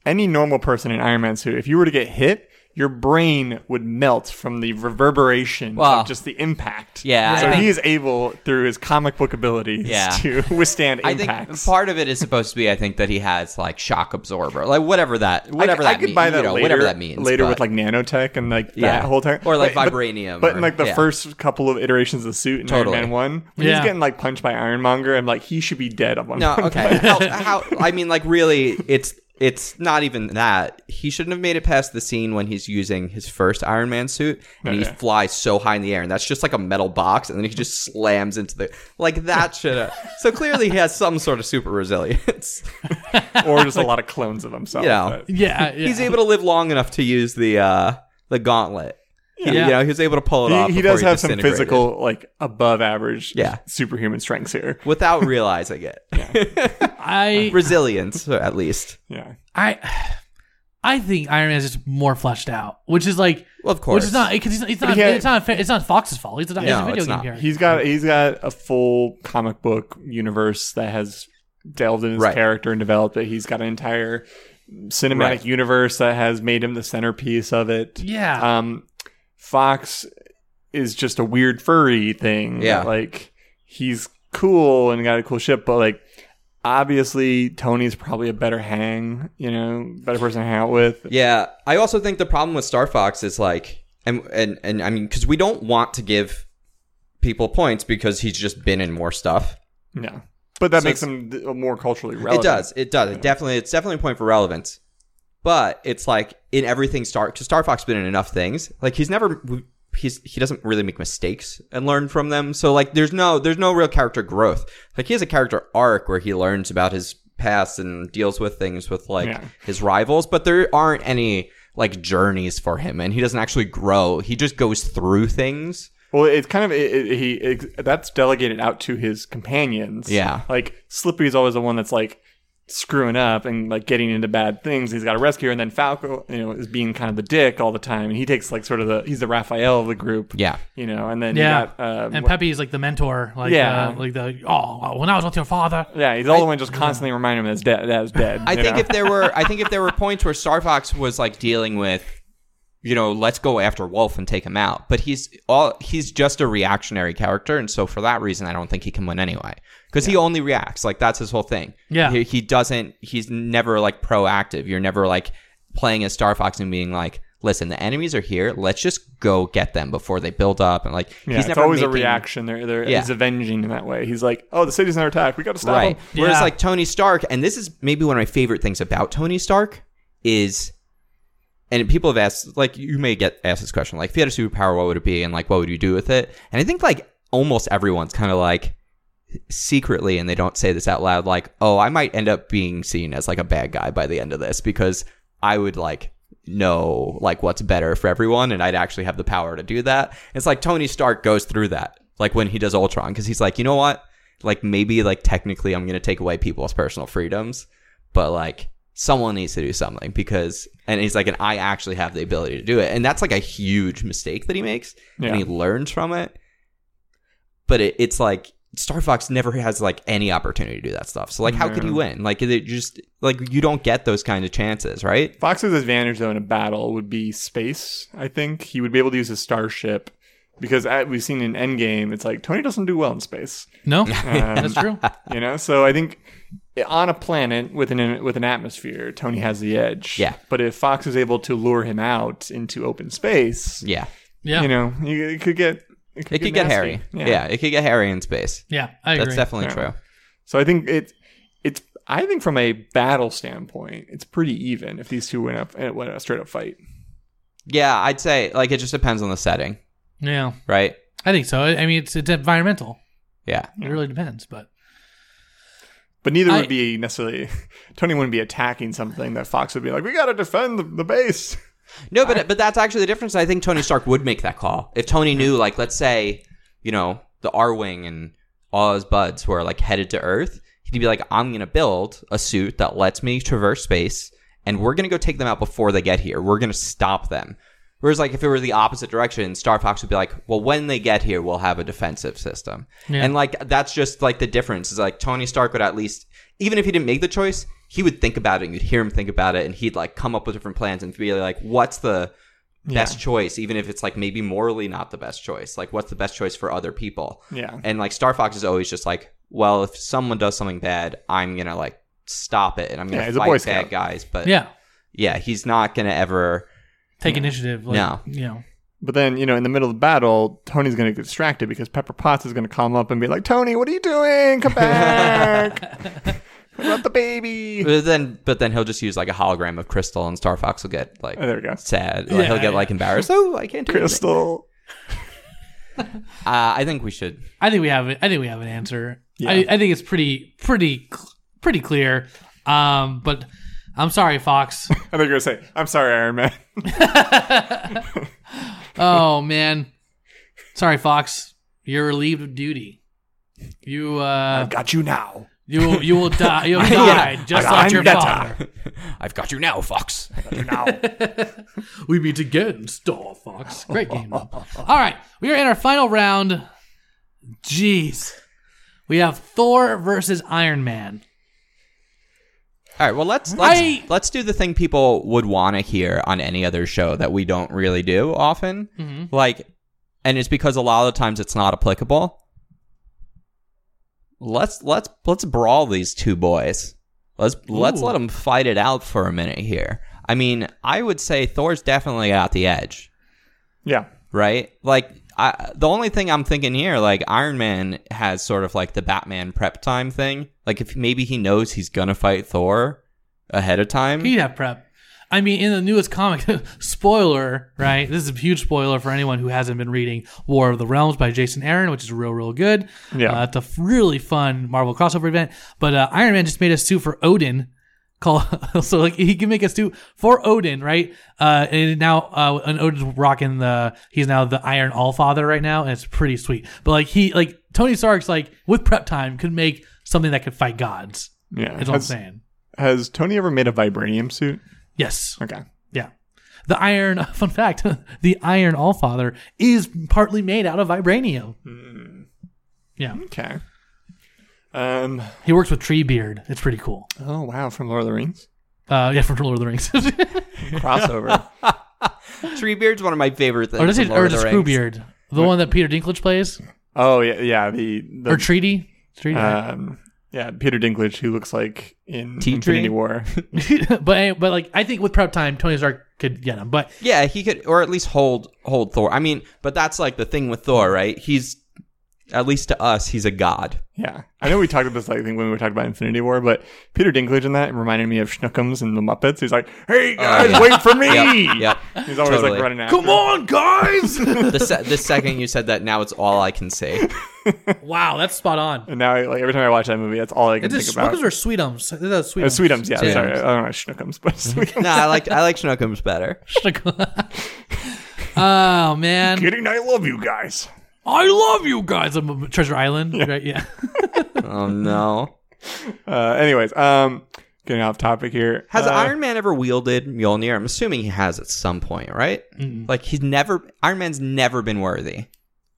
any normal person in Iron Man suit, if you were to get hit, your brain would melt from the reverberation Well, of just the impact. yeah, I So think- he is able, through his comic book abilities, Yeah. to withstand I think impacts. part of it is supposed to be, I think, that he has like shock absorber, like whatever that, whatever I, that I could mean- buy that you know, later, whatever that means. later but- with like nanotech and like Yeah. that whole time, Or, like, But- but- vibranium But, or- in like the yeah. first couple of iterations of the suit in Totally. Iron Man One, when Yeah. he's getting like punched by Ironmonger, I'm like, he should be dead at one No, okay. how, how? I mean, like, really, it's it's not even that. He shouldn't have made it past the scene when he's using his first Iron Man suit and he flies so high in the air, and that's just like a metal box, and then he just slams into the like that should have. So clearly, he has some sort of super resilience. or just a lot of clones of himself. You know. yeah, yeah. He's able to live long enough to use the uh the gauntlet. He- Yeah. You know, he was able to pull it off. He, he does have some physical, like above average, Yeah. superhuman strengths here. without realizing it. I Resilience, at least. Yeah, I I think Iron Man is just more fleshed out, which is like, Well, of course. which is not because he's, he's not he had- it's not fair- it's not Fox's fault. He's a, he's No, a video it's game not. character. he's got he's got a full comic book universe that has delved in his Right. character and developed it. He's got an entire cinematic Right. universe that has made him the centerpiece of it. yeah, Um, Fox is just a weird furry thing. Yeah. like he's cool and got a cool ship, but like. Obviously, Tony's probably a better hang, you know, better person to hang out with. Yeah, I also think the problem with Star Fox is like, and and and I mean, because we don't want to give people points because he's just been in more stuff. Yeah, but that So makes him uh, more culturally relevant. It does, it does. It definitely, it's definitely a point for relevance. But it's like in everything Star, because Star Fox been in enough things. Like he's never, he's he doesn't really make mistakes and learn from them. So like, there's no there's no real character growth. Like he has a character arc where he learns about his past and deals with things with like Yeah. his rivals, but there aren't any like journeys for him, and he doesn't actually grow. He just goes through things. Well, it's kind of it, it, he it, that's delegated out to his companions. Yeah. like Slippy's always the one that's like screwing up and like getting into bad things. He's got to rescue her, and then Falco, you know, is being kind of the dick all the time, and he takes like sort of the he's the Raphael of the group. Yeah. you know, and then yeah. got, um, and what- Peppy is like the mentor, like Yeah. uh, like the oh when I was with your father. yeah, he's all the one just constantly reminding him that his dad dad's dead. I think know? if there were, I think if there were points where Star Fox was like dealing with, you know, let's go after Wolf and take him out, but he's all he's just a reactionary character, and so for that reason, I don't think he can win anyway because he only reacts. Like that's his whole thing. Yeah. he, he doesn't. He's never like proactive. You're never like playing as Star Fox and being like. Listen, the enemies are here. Let's just go get them before they build up. And like, yeah, he's it's never always a reaction. They're, they're Yeah. he's avenging in that way. He's like, oh, the city's under attack. We got to stop right. them. Whereas Yeah. like Tony Stark, and this is maybe one of my favorite things about Tony Stark is, and people have asked, like you may get asked this question, like if you had a superpower, what would it be, and like what would you do with it? And I think like almost everyone's kind of like secretly, and they don't say this out loud, like, oh, I might end up being seen as like a bad guy by the end of this because I would like know like what's better for everyone, and I'd actually have the power to do that. It's like Tony Stark goes through that, like when he does Ultron, because he's like, you know what? like maybe like technically I'm gonna take away people's personal freedoms, but like someone needs to do something because and he's like and I actually have the ability to do it. And that's like a huge mistake that he makes Yeah. and he learns from it. But it, it's like Star Fox never has like any opportunity to do that stuff. So like, how could he win? Like, it just like you don't get those kind of chances, right? Fox's advantage though in a battle would be space. I think he would be able to use his starship because uh, we've seen in Endgame, it's like Tony doesn't do well in space. No, that's true. You know, so I think on a planet with an with an atmosphere, Tony has the edge. Yeah. But if Fox is able to lure him out into open space, Yeah, Yeah, you know, you, it could get it could it could get nasty. hairy. Yeah. it could get hairy in space. yeah, I agree. That's definitely Yeah. true. So I think it it's I think from a battle standpoint, it's pretty even if these two went up and went a straight up fight. Yeah, I'd say like it just depends on the setting, yeah, right? I think so. I mean, it's it's environmental. Yeah, It really depends, but But neither I- would be necessarily Tony wouldn't be attacking something that Fox would be like, we got to defend the, the base. No, but but that's actually the difference. I think Tony Stark would make that call if Tony knew, like, let's say, you know, the Arwing and all his buds were like headed to Earth. He'd be like, I'm gonna build a suit that lets me traverse space, and we're gonna go take them out before they get here. We're gonna stop them. Whereas, like, if it were the opposite direction, Star Fox would be like, well, when they get here, we'll have a defensive system. Yeah. And, like, that's just, like, the difference. Is like, Tony Stark would at least, even if he didn't make the choice, he would think about it, and you'd hear him think about it, and he'd, like, come up with different plans and be like, what's the best choice, even if it's, like, maybe morally not the best choice? Like, what's the best choice for other people? Yeah. And, like, Star Fox is always just like, well, if someone does something bad, I'm gonna, like, stop it, and I'm gonna Yeah, he's a Boy fight Scout. bad guys. But, yeah, yeah, he's not gonna ever. Take initiative. Like, No. you know, But then, you know, in the middle of the battle, Tony's going to get distracted because Pepper Potts is going to come up and be like, Tony, what are you doing? Come back. what about the baby? But then, but then he'll just use like a hologram of Krystal, and Star Fox will get like Oh, there we go. sad. Yeah, he'll get yeah. like embarrassed. Oh, I can't do anything. Krystal. Uh, I think we should. I think we have it. I think we have an answer. Yeah. I, I think it's pretty, pretty, cl- pretty clear. Um, but I'm sorry, Fox. I think you're going to say, I'm sorry, Iron Man. oh man, sorry, Fox. You're relieved of duty. You uh, I've Got you now. you will you will die. You'll die just I- like I'm your better. father. I've got you now, Fox. You now. We meet again, Star Fox. Great game. All right, we are in our final round. Jeez, we have Thor versus Iron Man. All right. Well, let's let's I- let's do the thing people would want to hear on any other show that we don't really do often. Mm-hmm. Like, and it's because a lot of the times it's not applicable. Let's let's let's brawl these two boys. Let's let's let them fight it out for a minute here. I mean, I would say Thor's definitely at the edge. yeah. right? Like I, the only thing I'm thinking here, like Iron Man has sort of like the Batman prep time thing. Like if maybe he knows he's gonna fight Thor ahead of time. He'd have prep. I mean, in the newest comic, spoiler, right? This is a huge spoiler for anyone who hasn't been reading War of the Realms by Jason Aaron, which is real, real good. Yeah. Uh, it's a really fun Marvel crossover event. But uh, Iron Man just made a suit for Odin. Called so like he can make a suit for Odin, right? Uh, and now uh, and Odin's rocking the he's now the Iron All Father right now, and it's pretty sweet. But like he like Tony Stark's like with prep time could make something that could fight gods. Yeah. Is what I'm saying. has Tony ever made a vibranium suit? Yes. Okay. Yeah. The iron, fun fact, the Iron All Father is partly made out of vibranium. Yeah. Okay. Um. He works with Treebeard. It's pretty cool. Oh wow, from Lord of the Rings Uh, yeah, from Lord of the Rings. crossover. Treebeard's one of my favorite things. or is from it, or of is the it Rings. Screwbeard? The one that Peter Dinklage plays? oh yeah, yeah. The, the Or Treaty? Treaty. um, yeah, Peter Dinklage, who looks like in Tea Infinity Tree? War. but, but like, I think with prep time, Tony Stark could get him. But Yeah, he could, or at least hold hold Thor. I mean, but that's like the thing with Thor, right? He's at least to us, he's a god. yeah, I know we talked about this like I think when we were talking about Infinity War, but Peter Dinklage in that reminded me of Schnookums and the Muppets. He's like, "Hey guys, yeah. wait for me!" Yep, yep. He's always Totally. like running after. come on, guys! the, se- the second you said that, now it's all I can say. wow, that's spot on. And now, like every time I watch that movie, that's all I can It's think just about. Schmookums or Sweetums? They're the Sweetums. Uh, Sweetums, yeah. Sweetums. Sorry, I don't know Schnookums, but Sweetums. no, I like I like Schnookums better. oh, man. Kidding, I love you guys. I love you guys. I'm Treasure Island, right? Yeah. Oh no. Uh, anyways, um, getting off topic here. Has uh, Iron Man ever wielded Mjolnir? I'm assuming he has at some point, right? Like he's never Iron Man's never been worthy.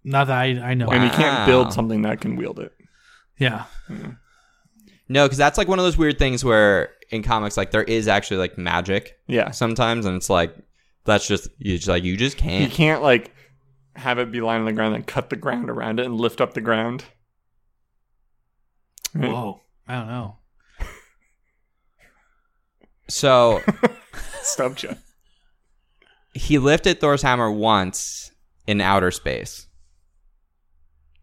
Not that I, I know. and you Wow. can't build something that can wield it. Yeah. No, because that's like one of those weird things where in comics, like there is actually like magic Yeah. sometimes, and it's like that's just you just like you just can't. You can't like have it be lying on the ground and cut the ground around it and lift up the ground. Right. Whoa. I don't know. So Stumped you. he lifted Thor's hammer once in outer space,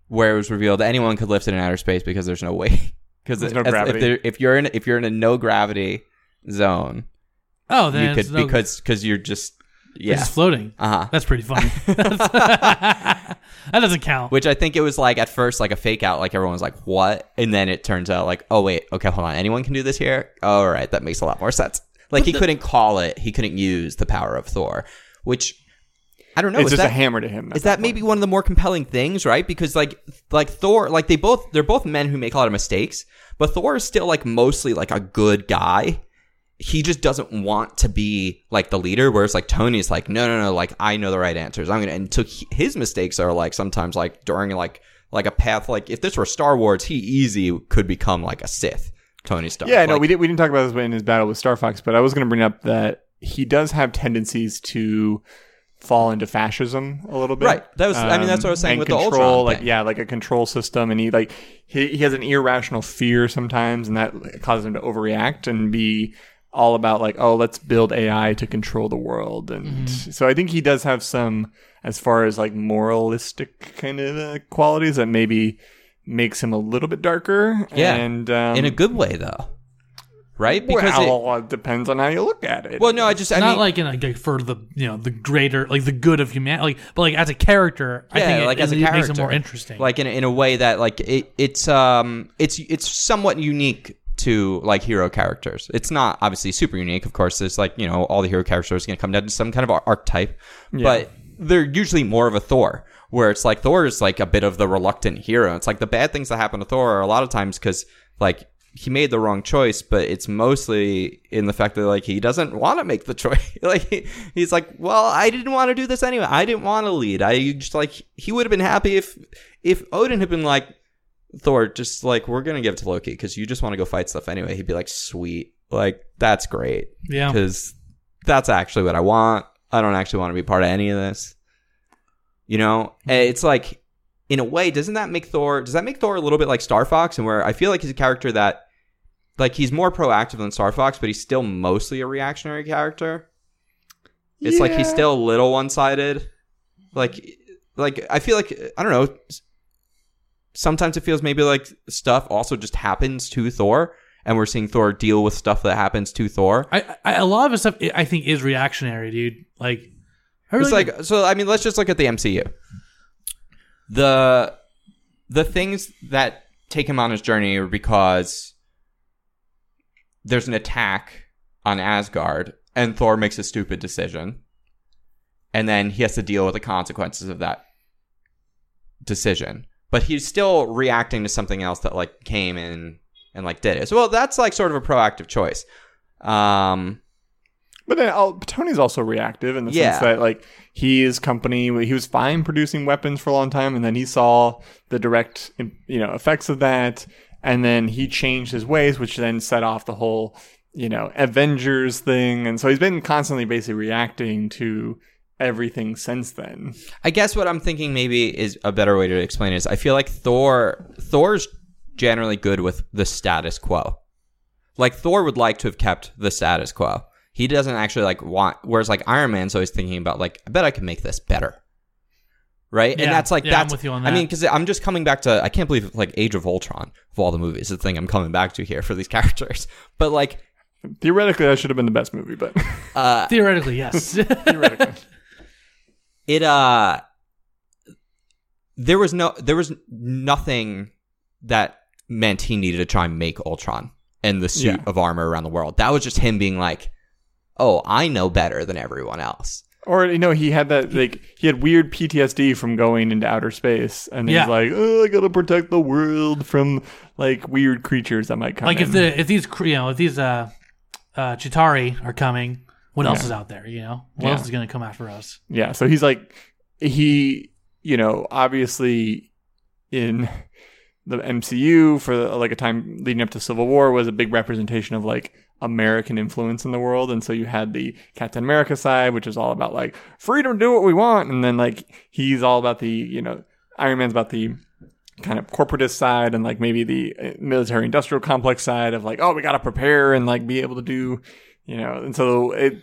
where it was revealed that anyone could lift it in outer space because there's no way. Because There's no if, gravity. there- if you're in if you're in a no gravity zone, Oh, then you could no, because because you're just it's yeah just floating. uh huh. That's pretty funny. that doesn't count. Which I think it was like at first like a fake out, like everyone was like, "What?" And then it turns out like, "Oh wait, okay, hold on, anyone can do this here." All right, that makes a lot more sense. Like he couldn't call it, he couldn't use the power of Thor, which I don't know. it's is just that, a hammer to him. at Is that maybe one of the more compelling things, right? Because like like Thor, like they both they're both men who make a lot of mistakes, but Thor is still like mostly like a good guy. He just doesn't want to be like the leader, whereas like Tony's like, no, no, no, like I know the right answers. I'm gonna and so he, his mistakes are like sometimes like during like like a path like if this were Star Wars, he easy could become like a Sith. Tony Stark. Yeah, no, Like, we didn't we didn't talk about this in his battle with Star Fox, but I was going to bring up that he does have tendencies to fall into fascism a little bit. Right. That was- I mean, that's what I was saying um, and with the control, Ultron like thing. yeah, like a control system, and he like he, he has an irrational fear sometimes, and that causes him to overreact and be all about like oh let's build AI to control the world, and Mm-hmm. so I think he does have some as far as like moralistic kind of uh, qualities that maybe makes him a little bit darker. Yeah. and um, in a good way though. Right? Because it, well, it depends on how you look at it. well, no, I just I not mean, like in a, like for the you know the greater like the good of humanity, like but like as a character, I Yeah, think it, like as a it makes it character. more interesting. like in a, in a way that like it, it's um it's it's somewhat unique to like hero characters. It's not obviously super unique. Of course, there's like you know all the hero characters are going to come down to some kind of ar- archetype, but they're usually more of a Thor. Where it's like Thor is like a bit of the reluctant hero. It's like the bad things that happen to Thor are a lot of times because like he made the wrong choice, but it's mostly in the fact that like he doesn't want to make the choice. like he's like, well, I didn't want to do this anyway. I didn't want to lead. I just like he would have been happy if if Odin had been like Thor, just like we're gonna give it to Loki because you just want to go fight stuff anyway. He'd be like, sweet, like that's great yeah, because that's actually what I want. I don't actually want to be part of any of this. You know, mm-hmm. eh, it's like in a way, doesn't that make Thor? Does that make Thor a little bit like Star Fox? And where I feel like he's a character that, like, he's more proactive than Star Fox, but he's still mostly a reactionary character. It's like he's still a little one sided. Like, like I feel like I don't know. Sometimes it feels maybe like stuff also just happens to Thor, and we're seeing Thor deal with stuff that happens to Thor. I, I a lot of his stuff I think is reactionary, dude. Like, I It's like so. I mean, let's just look at the MCU. The the things that take him on his journey are because there's an attack on Asgard, and Thor makes a stupid decision, and then he has to deal with the consequences of that decision. But he's still reacting to something else that like came in and like did it. So well, that's like sort of a proactive choice. Um, But then i Tony's also reactive in the Yeah. sense that like his company he was fine producing weapons for a long time, and then he saw the direct you know effects of that, and then he changed his ways, which then set off the whole you know Avengers thing, and so he's been constantly basically reacting to everything since then. I guess what I'm thinking maybe is a better way to explain it is I feel like Thor Thor's generally good with the status quo. Like Thor would like to have kept the status quo. He doesn't actually like want whereas like Iron Man's always thinking about like I bet I can make this better. Right? Yeah, and that's like yeah, I'm that's with you on I mean cuz I'm just coming back to I can't believe like Age of Ultron of all the movies the thing I'm coming back to here for these characters. But like Theoretically, that should have been the best movie, but uh theoretically yes. theoretically, it uh there was no there was nothing that meant he needed to try and make Ultron and the suit Yeah. of armor around the world. That was just him being like, "Oh, I know better than everyone else." or you know he had that like he had weird PTSD from going into outer space, and Yeah. he's like, oh, I gotta protect the world from like weird creatures that might come. like if the if these cr- you know if these uh uh Chitauri are coming, what else Yeah. is out there? You know, what Yeah. else is going to come after us? Yeah, so he's like he, you know, obviously in the MCU for like a time leading up to Civil War was a big representation of like American influence in the world. And so you had the Captain America side, which is all about like freedom do what we want. And then like he's all about the, you know, Iron Man's about the kind of corporatist side and like maybe the uh, military industrial complex side of like, oh, we got to prepare and like be able to do, you know, and so it,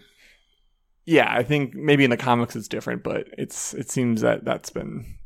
yeah, I think maybe in the comics it's different, but it's, it seems that that's been,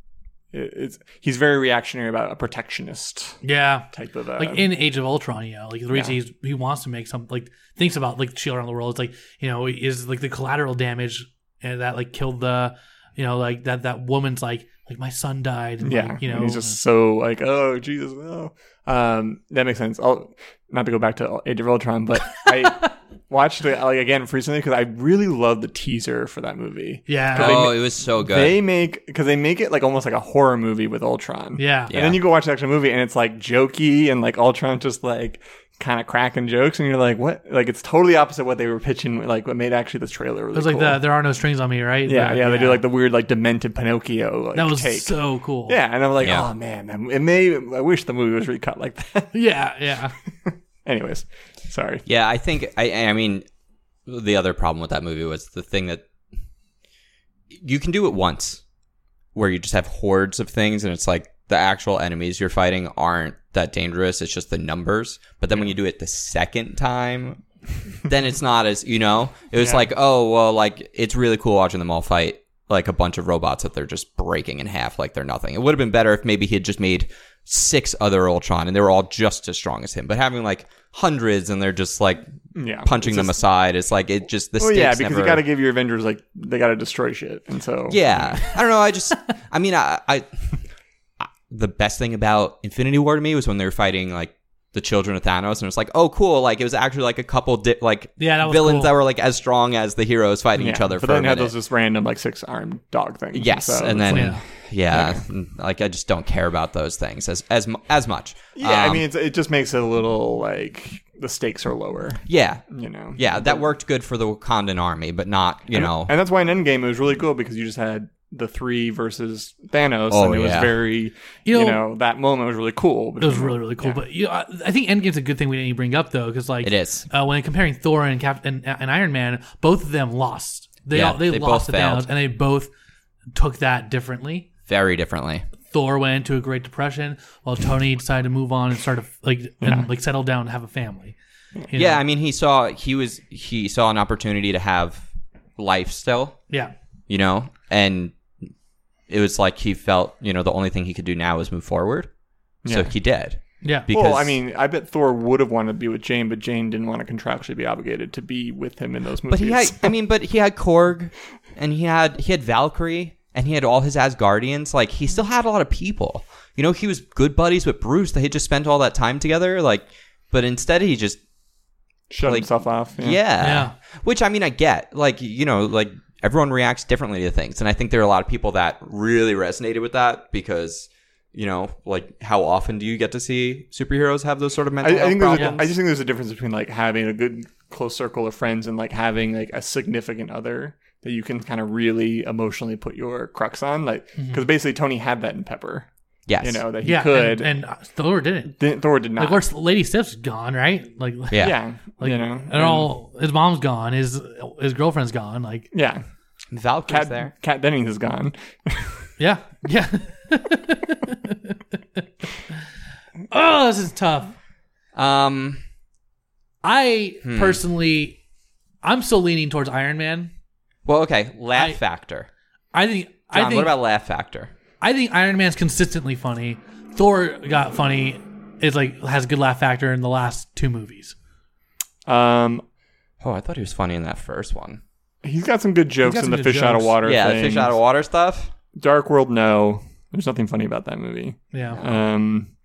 it's, he's very reactionary about a protectionist Yeah. type of, uh, Like in Age of Ultron, you know, like the reason Yeah. he's, he wants to make some like thinks about like shield around the world. It's like you know is like the collateral damage and that like killed the you know like that that woman's like like my son died. And, Yeah, like, you know and he's just so like, oh Jesus, no. Um, that makes sense. I'll not to go back to Age of Ultron, but I watched it like again recently because I really love the teaser for that movie. yeah they oh, ma- it was so good. They make because they make it like almost like a horror movie with Ultron. yeah Yeah. and then you go watch the actual movie and it's like jokey and like Ultron just like kind of cracking jokes and you're like, what? Like it's totally opposite what they were pitching. Like what made actually this trailer really It was like cool. the there are no strings on me, right? yeah, The- yeah, They do like the weird like demented Pinocchio like that was take. so cool. yeah, and I'm like, Yeah. oh man, that- it may. I wish the movie was recut like that. yeah, yeah. Anyways, sorry. Yeah, I think I I mean the other problem with that movie was the thing that you can do it once where you just have hordes of things and it's like the actual enemies you're fighting aren't that dangerous, it's just the numbers. But then when you do it the second time, then it's not as, you know, it was Yeah. like, oh, well like it's really cool watching them all fight like a bunch of robots that they're just breaking in half like they're nothing. It would have been better if maybe he had just made six other Ultron and they were all just as strong as him. But having like hundreds and they're just like Yeah, punching them just- aside It's like it just the Well, yeah, because never, you got to give your Avengers like they got to destroy shit, and so yeah. I don't know i just i mean I, I I the best thing about infinity war to me was when they were fighting like the children of thanos and it was like oh cool like it was actually like a couple di- like Yeah, that villains cool. that were like as strong as the heroes fighting Yeah, each other But for then a had those just random like six armed dog things. yes so and then like- yeah, like i just don't care about those things as as as much yeah, I Um, mean, it's, it just makes it a little like the stakes are lower. yeah You know. yeah that worked good for the wakandan army but not you and, know and that's why in Endgame it was really cool because you just had the three versus Thanos, Oh, and it was very, You you know- know, that moment was really cool. It was really really cool. But you know, I I think Endgame's a good thing we didn't bring up though, because like It is. uh, when comparing Thor and Cap and, and Iron Man, both of them lost. They Yeah, all, they, they lost both to Thanos, and they both took that differently. very differently Thor went into a Great Depression, while Tony decided to move on and start a, like and like settle down and have a family. You yeah know? i mean he saw he was he saw an opportunity to have life still yeah, you know and it was like he felt you know the only thing he could do now was move forward so he did yeah. because Well, I mean, I bet Thor would have wanted to be with Jane, but Jane didn't want to contractually be obligated to be with him in those movies. but he had i mean but he had korg and he had he had valkyrie and he had all his asgardians like he still had a lot of people you know he was good buddies with bruce they had just spent all that time together like but instead he just shut like- himself off. Yeah. Yeah. Which I mean, I get. Like, you know, like everyone reacts differently to things. And I think there are a lot of people that really resonated with that because, you know, like how often do you get to see superheroes have those sort of mental I, I think there's a, problems? I just think there's a difference between like having a good close circle of friends and like having like a significant other that you can kind of really emotionally put your crux on. Like mm-hmm. because basically Tony had that in Pepper, yes. you know that he yeah, could. and, and uh, Thor didn't. Didn't- Thor did not. Like, where's Lady Sif's gone, right? Like, Yeah. yeah, like you know, and all his mom's gone, his his girlfriend's gone. Like, yeah. Valkyrie's Cat, there. Kat Dennings is gone. yeah, yeah. oh, this is tough. Um, I Hmm. personally, I'm still leaning towards Iron Man. well, okay. Laugh I- factor. I think. John, I think. what about laugh factor? I think Iron Man's consistently funny. Thor got funny. Is like has a good laugh factor in the last two movies. Um, Oh, I thought he was funny in that first one. he's got some good jokes got in some the good fish out of jokes. water. yeah, the thing. fish out of water stuff. Dark World, no. There's nothing funny about that movie. Yeah. Um,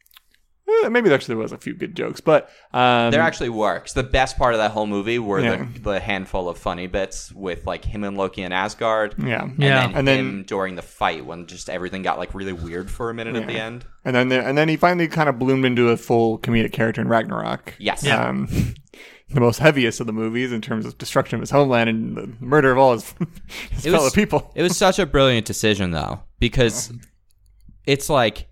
maybe there actually there was a few good jokes, but um, There actually works. The best part of that whole movie were Yeah. the, the handful of funny bits with like him and Loki and Asgard. yeah, Yeah. and then And then- him during the fight when just everything got like really weird for a minute at the end. and then there, and then he finally kind of bloomed into a full comedic character in Ragnarok. Yes. Yeah. Um, the most heaviest of the movies in terms of destruction of his homeland and the murder of all his, his fellow was- people. It was such a brilliant decision though, because it's like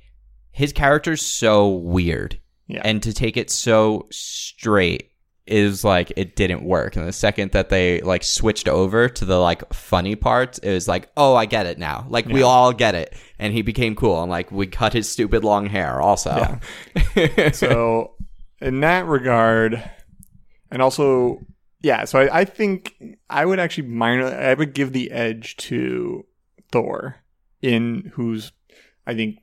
his character's so weird. Yeah. And to take it so straight is like it didn't work. And the second that they like switched over to the like funny parts, it was like, oh, I get it now. Like we all get it. And he became cool. And like we cut his stupid long hair also. so in that regard, and also, yeah. So I, I think I would actually minor. I would give the edge to Thor, in who's I think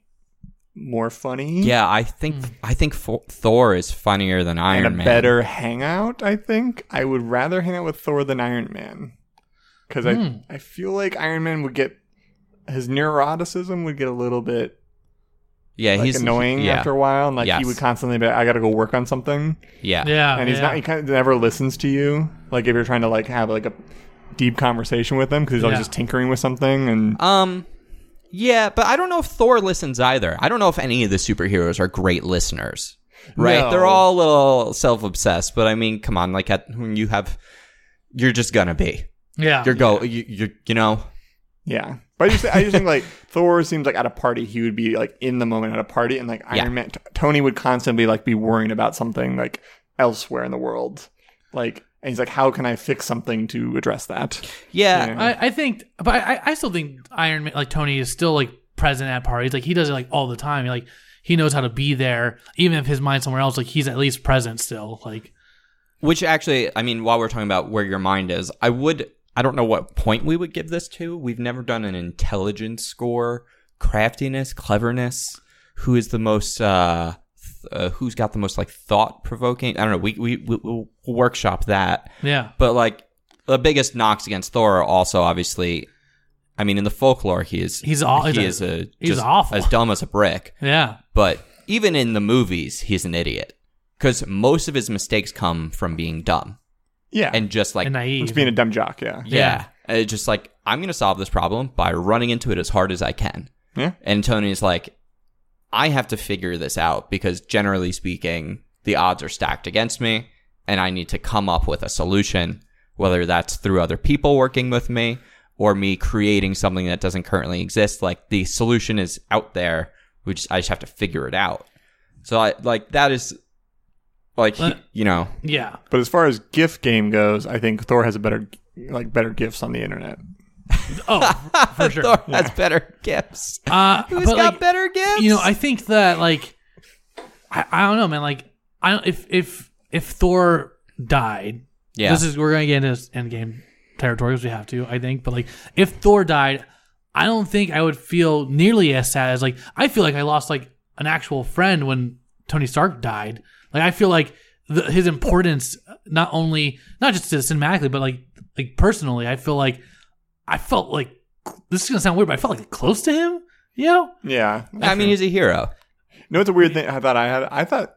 more funny. yeah, I think I think Thor is funnier than Iron and a Man. better hangout. I think I would rather hang out with Thor than Iron Man because I I feel like Iron Man would get his neuroticism would get a little bit yeah, like he's annoying yeah, after a while, and like Yes. he would constantly be, I got to go work on something, Yeah, Yeah, and he's yeah. not. He kind of never listens to you. Like if you're trying to like have like a deep conversation with him because he's always Yeah. just tinkering with something, and Um, yeah, but I don't know if Thor listens either. I don't know if any of the superheroes are great listeners. Right? No. They're all a little self-obsessed, but I mean, come on, like at, when you have, you're just gonna be. Yeah. You're go. You, you you know. yeah. But I just I just think like Thor seems like at a party he would be like in the moment at a party, and like Iron Yeah. Man T- Tony would constantly like be worrying about something like elsewhere in the world, like. And he's like, "How can I fix something to address that?" Yeah. Yeah. I, I think, but I, I still think Iron Man, like Tony, is still like present at parties. Like he does it like all the time. Like he knows how to be there, even if his mind's somewhere else. Like he's at least present still. Like Which actually, I mean, while we're talking about where your mind is, I would. I don't know what point we would give this to. We've never done an intelligence score, craftiness, cleverness. Who is the most? uh th- uh, Who's got the most like thought provoking? I don't know. We we we we'll workshop that. yeah, But like the biggest knocks against Thor are also obviously. I mean, in the folklore, he is He's aw- he he's a- is a he's just awful. as dumb as a brick. yeah, But even in the movies, he's an idiot because most of his mistakes come from being dumb Yeah, and just like and naive. just being a dumb jock. Yeah, yeah, Uh, just like I'm gonna solve this problem by running into it as hard as I can. yeah, And Tony's like, I have to figure this out because generally speaking, the odds are stacked against me, and I need to come up with a solution, whether that's through other people working with me or me creating something that doesn't currently exist. Like the solution is out there, we just I just have to figure it out. So I like that is like he- But- you know yeah. But as far as gift game goes, I think Thor has a better like better gifts on the internet. Oh, for sure. Thor has better gifts. Uh, Who's got like, better gifts? You know, I think that like I, I don't know, man. Like I don't if if if Thor died, yeah, this is we're gonna get into Endgame territory because we have to, I think. But like if Thor died, I don't think I would feel nearly as sad as like I feel like I lost like an actual friend when Tony Stark died. Like I feel like the, his importance not only not just cinematically, but like like personally, I feel like I felt like this is gonna sound weird, but I felt like close to him. You know? Yeah, I mean he's a hero. No, it's a weird thing. I thought I had. I thought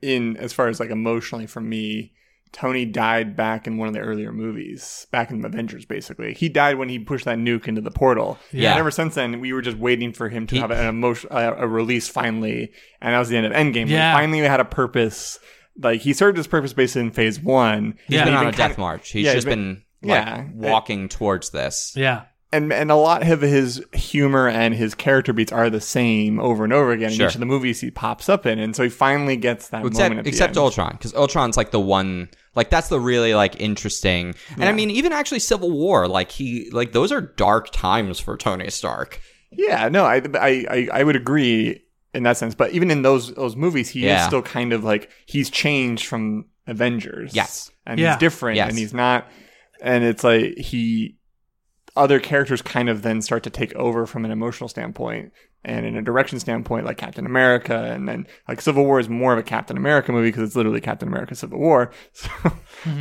in as far as like emotionally for me, Tony died back in one of the earlier movies, back in Avengers. Basically, he died when he pushed that nuke into the portal. Yeah. And ever since then, we were just waiting for him to He- have an emotion, uh, a release finally, and that was the end of Endgame. Like, Yeah. finally, we had a purpose. Like he served his purpose basically in Phase One. He's Yeah. been on a kinda- death march. He's yeah, just he's been, been- like yeah. walking towards this. Yeah. and and a lot of his humor and his character beats are the same over and over again Sure. in each of the movies he pops up in, and so he finally gets that moment Except at the except end. Ultron, because Ultron's like the one like that's the really like interesting. And I mean, even actually Civil War, like he like those are dark times for Tony Stark. Yeah, no, I, I I I would agree in that sense, but even in those those movies, he Yeah. is still kind of like he's changed from Avengers. Yes. and Yeah. he's different, Yes. and he's not, and it's like he other characters kind of then start to take over from an emotional standpoint and in a direction standpoint like captain america. And then like civil war is more of a captain america movie because it's literally captain america civil war. So,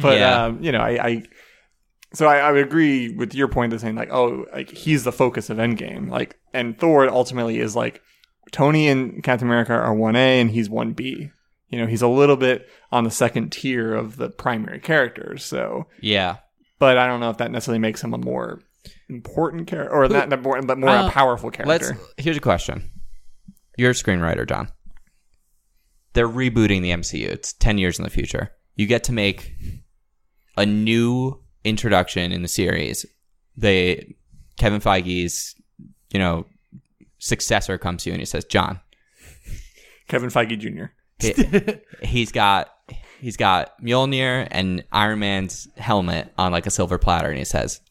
but Yeah. um, you know i, I so I, I would agree with your point of saying like oh like he's the focus of endgame. Like and thor ultimately is like tony and captain america are 1a and he's 1b you know he's a little bit on the second tier of the primary characters. So Yeah. But i don't know if that necessarily makes him a more important character or not important but more Uh, a powerful Let's character here's a question. You're a screenwriter, John. They're rebooting the MCU. It's ten years in the future. You get to make a new introduction in the series. They Kevin Feige's, you know, successor comes to you and he says, John, Kevin Feige Jr. He- he's got he's got Mjolnir and Iron Man's helmet on like a silver platter, and he says,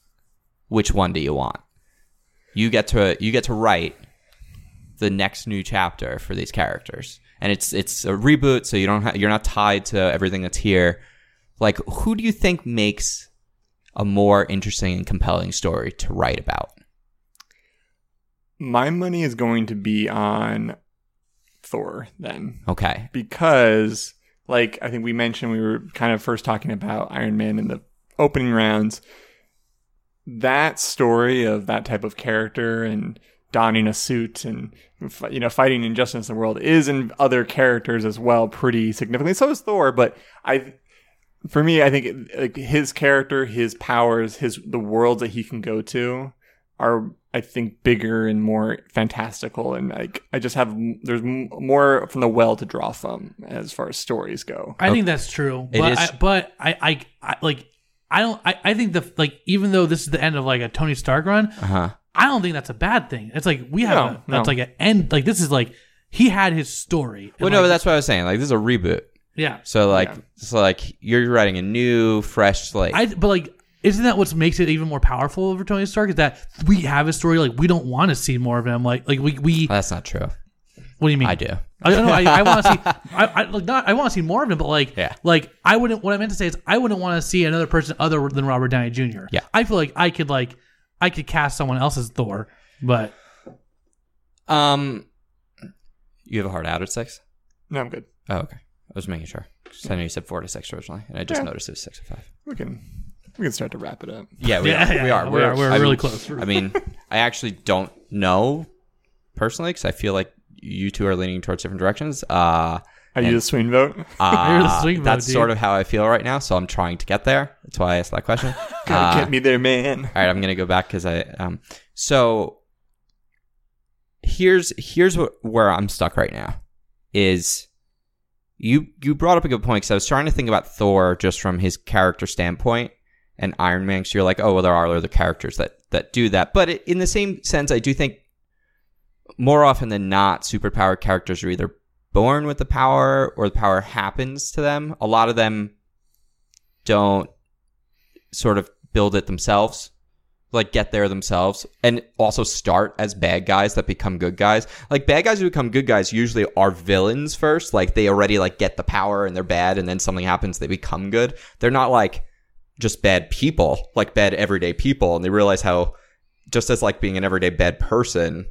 "Which one do you want?" You get to you get to write the next new chapter for these characters, and it's it's a reboot, so you don't ha- you're not tied to everything that's here. Like, who do you think makes a more interesting and compelling story to write about? My money is going to be on Thor then. Okay, because like I think we mentioned we were kind of first talking about Iron Man in the opening rounds. That story of that type of character and donning a suit and you know fighting injustice in the world is in other characters as well pretty significantly. So is Thor, but I for me I think it, like his character, his powers, his the worlds that he can go to are I think bigger and more fantastical and like I just have there's m- more from the well to draw from as far as stories go. I think that's true, but is- I, but I, I, I like I don't I, I think the like even though this is the end of like a Tony Stark run, uh huh. I don't think that's a bad thing. It's like we have No, a, that's no. like an end like this is like he had his story. Well, And, no, like, that's what I was saying. Like, this is a reboot. yeah. So like, Yeah. so like, you're writing a new, fresh slate. I but like isn't that what makes it even more powerful over Tony Stark? Is that we have a story like we don't want to see more of him. Like like we we That's not true. what do you mean? I do. I don't know. I, I want to see. I, I like not. I want to see more of him, but like, Yeah. like I wouldn't. What I meant to say is, I wouldn't want to see another person other than Robert Downey Jr. Yeah. I feel like I could like, I could cast someone else as Thor, but Um, you have a hard out at six. No, I'm good. Oh, okay. I was making sure. I know you said four to six originally, and I just Yeah. noticed it was six to five. We can we can start to wrap it up. Yeah, we Yeah, are. yeah, we yeah, are. we are. We're I really mean- close. I mean, I actually don't know personally because I feel like you two are leaning towards different directions. Uh, Are you the swing vote? uh, You're the swing vote, that's dude. sort of how I feel right now, so I'm trying to get there. That's why I asked that question. Gotta Uh, get me there, man. All right, I'm gonna go back because I um. So here's here's what, where I'm stuck right now is you you brought up a good point because I was trying to think about Thor just from his character standpoint and Iron Man. So you're like, oh well, there are other characters that that do that, but it, in the same sense, I do think more often than not, superpowered characters are either born with the power or the power happens to them. A lot of them don't sort of build it themselves like get there themselves and also start as bad guys that become good guys like bad guys who become good guys usually are villains first like they already like get the power and they're bad and then something happens they become good they're not like just bad people like bad everyday people and they realize how just as like being an everyday bad person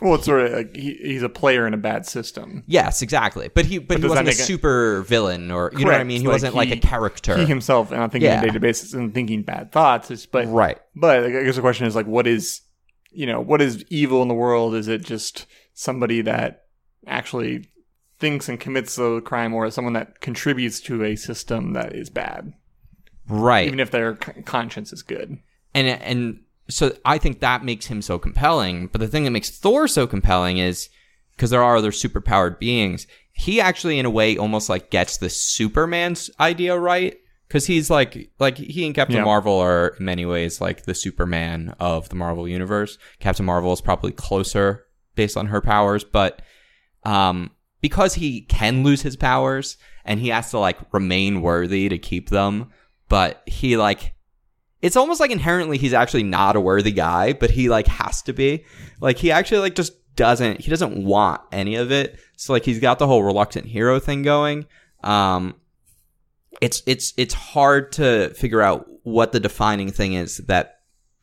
Well, it's sort of like he, he's a player in a bad system. yes exactly but he but, But he wasn't a super villain or you know what i mean he Like, wasn't like a character He himself, and I'm thinking Yeah. on a daily and thinking bad thoughts. It's, but right but I guess the question is like, what is you know what is evil in the world? Is it just somebody that actually thinks and commits a crime, or someone that contributes to a system that is bad, right even if their conscience is good? and and so I think that makes him so compelling. But the thing that makes Thor so compelling is because there are other superpowered beings. He actually, in a way, almost like gets the Superman's idea right because he's like like he and Captain Yeah. Marvel are in many ways like the Superman of the Marvel universe. Captain Marvel is probably closer based on her powers, but um, because he can lose his powers and he has to like remain worthy to keep them, but he like it's almost like inherently he's actually not a worthy guy, but he like has to be. Like he actually like just doesn't he doesn't want any of it. So like he's got the whole reluctant hero thing going. Um it's it's it's hard to figure out what the defining thing is that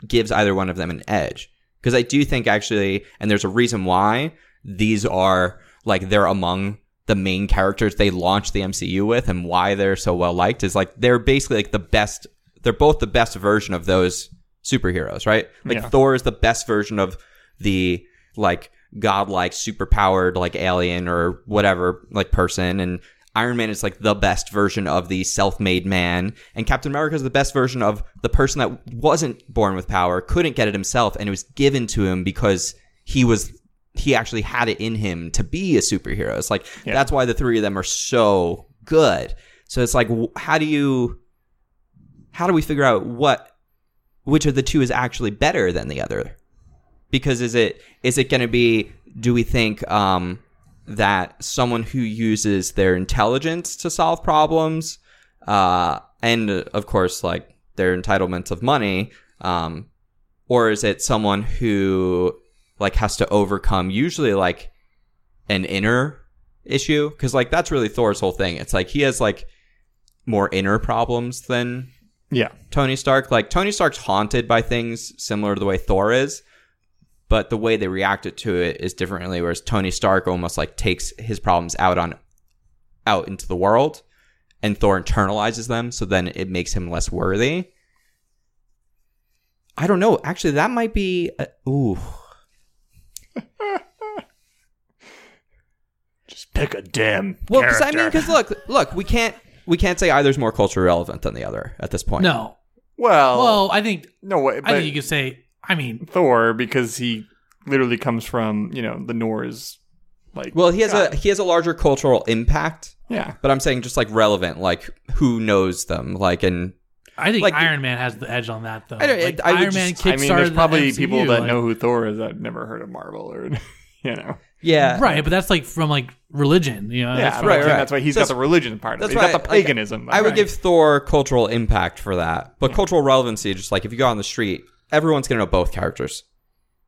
gives either one of them an edge. Because I do think actually, and there's a reason why these are like they're among the main characters they launched the MCU with, and why they're so well liked is like they're basically like the best. They're both the best version of those superheroes, right? Like Yeah. Thor is the best version of the like godlike, superpowered like alien or whatever like person, and Iron Man is like the best version of the self-made man, and Captain America is the best version of the person that wasn't born with power, couldn't get it himself, and it was given to him because he was he actually had it in him to be a superhero. It's like Yeah. that's why the three of them are so good. So it's like, how do you, how do we figure out what, which of the two is actually better than the other? Because is it is it going to be? Do we think um, that someone who uses their intelligence to solve problems, uh, and uh, of course, like their entitlements of money, um, or is it someone who like has to overcome usually like an inner issue? Because like that's really Thor's whole thing. It's like he has like more inner problems than Yeah. Tony Stark. Like Tony Stark's haunted by things similar to the way Thor is, but the way they reacted to it is differently. Whereas Tony Stark almost like takes his problems out on out into the world, and Thor internalizes them, so then it makes him less worthy. I don't know. Actually, that might be. Uh, ooh, Just pick a damn well, because I character. mean, because look, look, we can't we can't say either's more culturally relevant than the other at this point. No. well, Well, I think no way. I But think you could say. I mean, Thor because he literally comes from you know the Norse. Like, Well, he has God. a he has a larger cultural impact. yeah. But I'm saying just like relevant, like who knows them, like and I think Like- Iron Man has the edge on that though. I don't- like, I would Iron Man just- I mean, there's probably MCU, people that like- know who Thor is that never heard of Marvel or you know. yeah, right, but that's like from like religion, you know. Yeah, that's right, from- right, right. right. That's why he's So got the religion part of that's it. He's why got the I- like, paganism. I would right. give Thor cultural impact for that, but cultural relevancy, just like if you go on the street, everyone's gonna know both characters.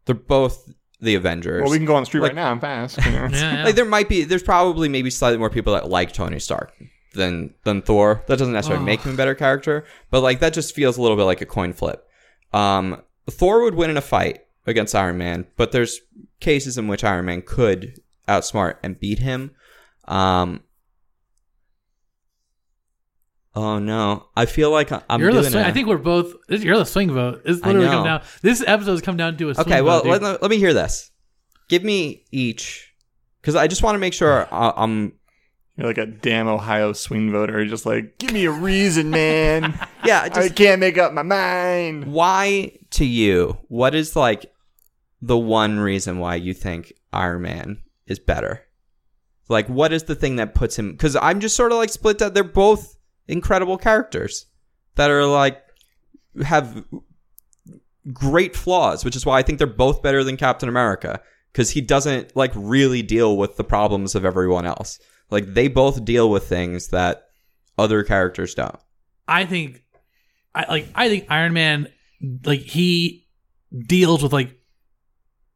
They're both the Avengers. Well, we can go on the street like- right now and fast. You know? Yeah, yeah. Like there might be, there's probably maybe slightly more people that like Tony Stark than than Thor. That doesn't necessarily make him a better character, but like that just feels a little bit like a coin flip. Um, Thor would win in a fight against Iron Man, but there's cases in which Iron Man could outsmart and beat him. Um, oh no, I feel like I'm you're the doing swing. a- I think we're both. this- You're the swing vote. It's literally come down. This episode has come down to a swing Okay, well, vote, let, let me hear this. Give me each, because I just want to make sure I'm You're like a damn Ohio swing voter. Just like, give me a reason, man. yeah. I Just can't make up my mind. why to you what is like the one reason why you think iron man is better like what is the thing that puts him because i'm just sort of like split that they're both incredible characters that are like have great flaws which is why i think they're both better than captain america because he doesn't like really deal with the problems of everyone else like they both deal with things that other characters don't I think, I like. I think Iron Man, like he deals with like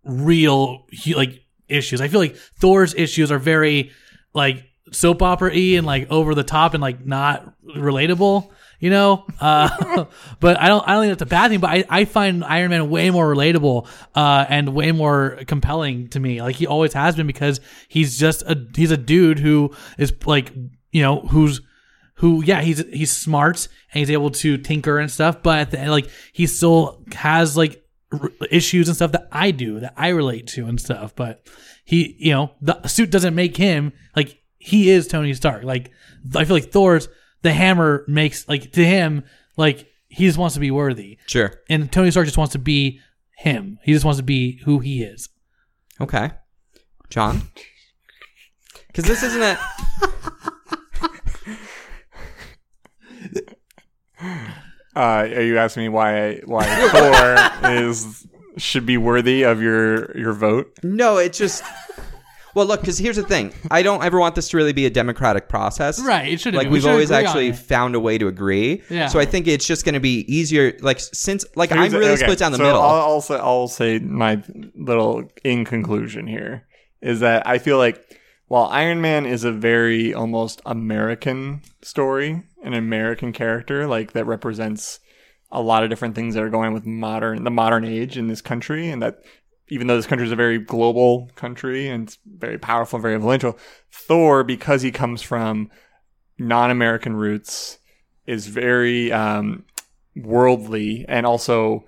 real he, like issues. I feel like Thor's issues are very like soap opera y and like over the top and like not relatable. You know, uh, but I don't. I don't think that's a bad thing. But I, I find Iron Man way more relatable uh, and way more compelling to me. Like he always has been because he's just a he's a dude who is like you know who's who yeah he's he's smart and he's able to tinker and stuff but end, like he still has like issues and stuff that I do that I relate to and stuff but he you know the suit doesn't make him like he is Tony Stark like I feel like Thor's the hammer makes like to him like he just wants to be worthy sure and Tony Stark just wants to be him he just wants to be who he is Okay. John? Because this isn't a. Uh, are you asking me why why Thor is should be worthy of your your vote? No, it's just. Well, look, because here's the thing. I don't ever want this to really be a democratic process. right it should be. Like we we've should always actually found a way to agree. Yeah. So I think it's just going to be easier. Like since like I'm Here's- really okay, split down the so middle. I'll also I'll say my little in conclusion here is that I feel like while Iron Man is a very almost American story, an American character like that represents a lot of different things that are going with modern the modern age in this country and that even though this country is a very global country and it's very powerful and very influential, Thor, because he comes from non-American roots, is very um, worldly and also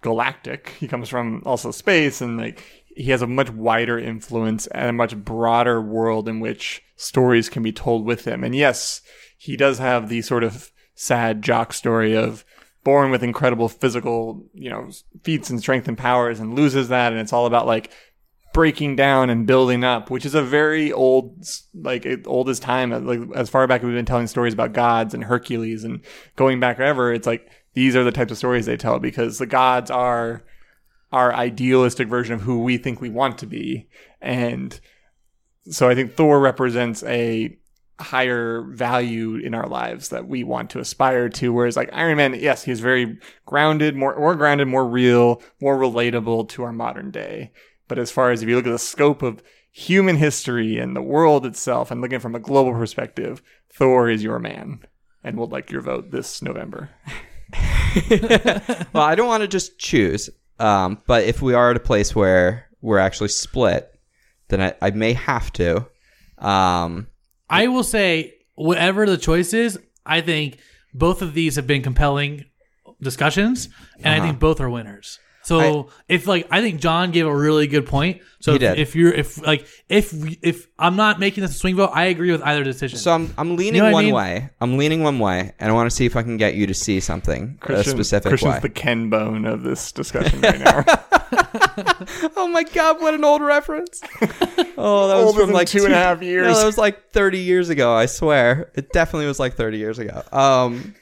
galactic. He comes from also space and like he has a much wider influence and a much broader world in which stories can be told with him. And yes, he does have the sort of sad jock story of born with incredible physical, you know, feats and strength and powers and loses that and it's all about like breaking down and building up, which is a very old, like it- old as time. Uh, like as far back as we've been telling stories about gods and Hercules and going back ever, it's like these are the types of stories they tell because the gods are our idealistic version of who we think we want to be, and so I think Thor represents a higher value in our lives that we want to aspire to. Whereas like Iron Man, yes, he's very grounded, more more grounded, more real, more relatable to our modern day. But as far as if you look at the scope of human history and the world itself and looking from a global perspective, Thor is your man. And we'll like your vote this November. well, I don't want to just choose. Um, but if we are at a place where we're actually split, then I, I may have to. Um, I will say, whatever the choice is, I think both of these have been compelling discussions, and I uh-huh. think both are winners. So if like I think John gave a really good point. So He if, did. if you're if like if if I'm not making this a swing vote, I agree with either decision. so I'm I'm leaning You know what I one mean? way. I'm leaning one way, and I want to see if I can get you to see something a specific Christian's way. the Ken Bone of this discussion right now. oh my god, what an old reference! Oh, that was Older from than like two and a half No, years. that was like 30 years ago. I swear, it definitely was like 30 years ago. Um,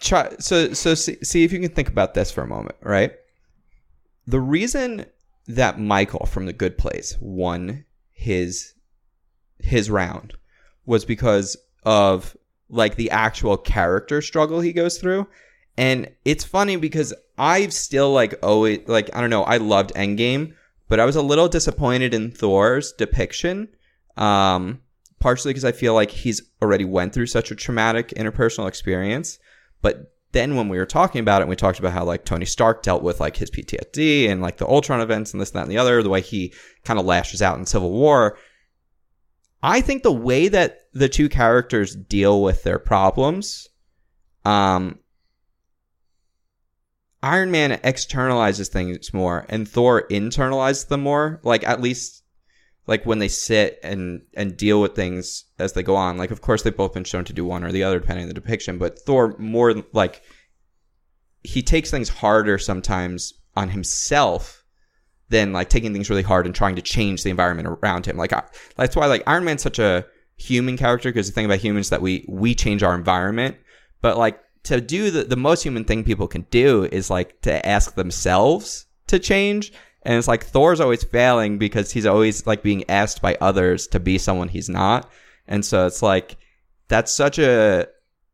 try so so see, see if you can think about this for a moment, right? The reason that Michael from the Good Place won his his round was because of like the actual character struggle he goes through. And it's funny because I've still like always like I don't know, I loved Endgame, but I was a little disappointed in Thor's depiction. Um partially because I feel like he's already went through such a traumatic interpersonal experience. But then when we were talking about it, we talked about how like Tony Stark dealt with like his PTSD and like the Ultron events and this, that, and the other, the way he kind of lashes out in Civil War. I think the way that the two characters deal with their problems, um, Iron Man externalizes things more, and Thor internalizes them more. Like at least, like when they sit and and deal with things as they go on. Like of course they've both been shown to do one or the other depending on the depiction, but Thor more like he takes things harder sometimes on himself than like taking things really hard and trying to change the environment around him. Like I, that's why like Iron Man's such a human character because the thing about humans that we we change our environment, but like to do the the most human thing people can do is like to ask themselves to change. And it's like Thor's always failing because he's always like being asked by others to be someone he's not. And so it's like that's such a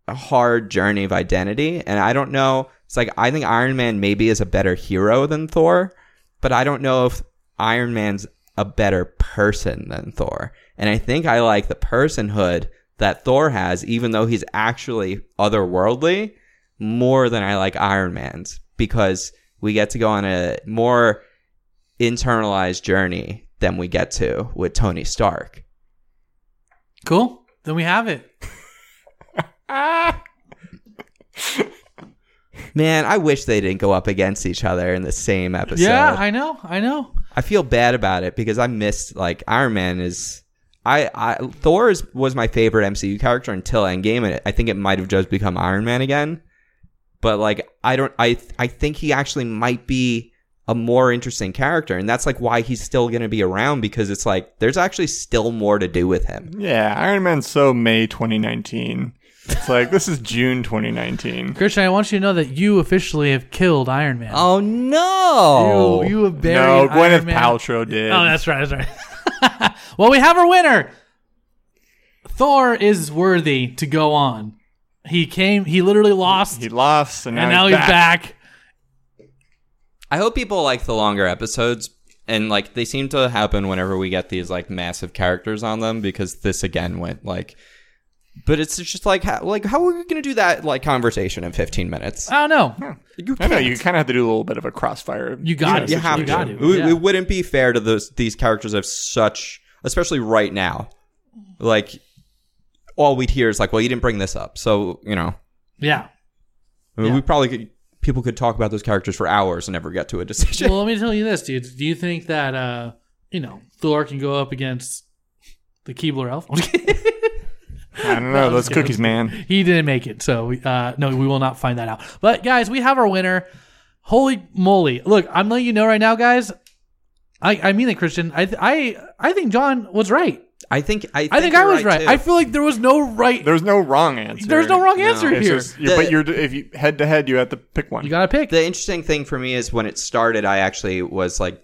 a hard journey of identity. And I don't know. It's like I think Iron Man maybe is a better hero than Thor, but I don't know if Iron Man's a better person than Thor. And I think I like the personhood that Thor has, even though he's actually otherworldly, more than I like Iron Man's because we get to go on a more internalized journey than we get to with Tony Stark. cool. Then we have it. Man, I wish they didn't go up against each other in the same episode. Yeah, I know. I know. I feel bad about it because I missed like Iron Man is I, I Thor is, was my favorite MCU character until Endgame, and I think it might have just become Iron Man again. But like I don't I I think he actually might be a more interesting character, and that's like why he's still going to be around because it's like there's actually still more to do with him. yeah, Iron Man's so May 2019. It's like this is June 2019. Christian, I want you to know that you officially have killed Iron Man. Oh no! you, you have buried No, Iron Gwyneth Man. Paltrow did. Oh, that's right. That's right. well, we have our winner. Thor is worthy to go on. He came. He literally lost, he lost, and now, and now he's, he's back. back. I hope people like the longer episodes and like they seem to happen whenever we get these like massive characters on them because this again went like but it's just like how, like how are we going to do that like conversation in 15 minutes? I don't know. You I know you kind of have to do a little bit of a crossfire. You got it. You have You to. got it. It, Yeah. it wouldn't be fair to those these characters of such especially right now. Like all we'd hear is like, well, you didn't bring this up. So, you know, Yeah. I mean, Yeah. we probably could people could talk about those characters for hours and never get to a decision. Well, let me tell you this, dude. Do you think that uh, you know Thor can go up against the Keebler elf? I'm just kidding. I don't know. Those kidding. cookies, man. he didn't make it, so uh, no, we will not find that out. But guys, we have our winner. Holy moly! Look, I'm letting you know right now, guys. I, I mean it, Christian. I th- I I think John was right. I think I think, I think I was right. too. I feel like there was no right. There's no wrong answer. There's no wrong answer It's here. just, you The- but you're if you head to head, you have to pick one. you gotta pick. the interesting thing for me is when it started, I actually was like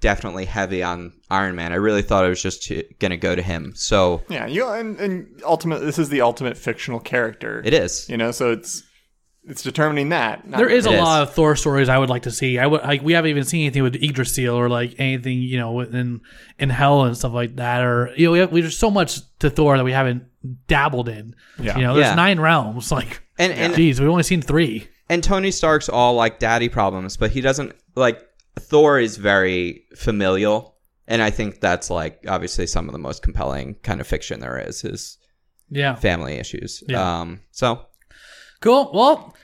definitely heavy on Iron Man. I really thought it was just going to go to him. So Yeah, you and, and ultimate. This is the ultimate fictional character. it is. You know, so it's it's determining that. There is a It is. lot of Thor stories I would like to see. I would like we haven't even seen anything with Yggdrasil or like anything you know in in hell and stuff like that. Or you know we have, we there's so much to Thor that we haven't dabbled in. Yeah. You know, there's Yeah. nine realms. Like, And and geez, we've only seen three. and Tony Stark's all like daddy problems, but he doesn't like Thor is very familial, and I think that's like obviously some of the most compelling kind of fiction there is is Yeah. family issues. Yeah. Um, so Cool. Well,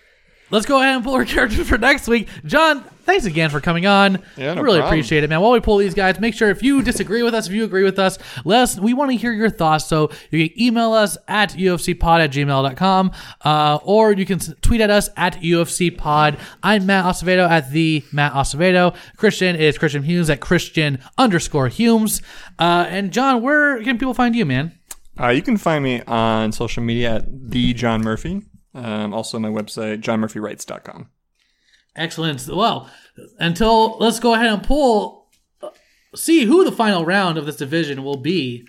let's go ahead and pull our characters for next week. John, thanks again for coming on. Yeah, no I really problem. appreciate it, man. While we pull these guys, make sure if you disagree with us, if you agree with us, let us. We want to hear your thoughts. So you can email us at ufcpod at gmail.com uh, or you can tweet at us at ufcpod. I'm Matt Acevedo at the Matt Acevedo. Christian is Christian Humes at Christian underscore Humes. Uh, and John, where can people find you, man? Uh, you can find me on social media at the John Murphy. Um, also, my website johnmurphywrites.com. Excellent. Well, until let's go ahead and pull, uh, see who the final round of this division will be.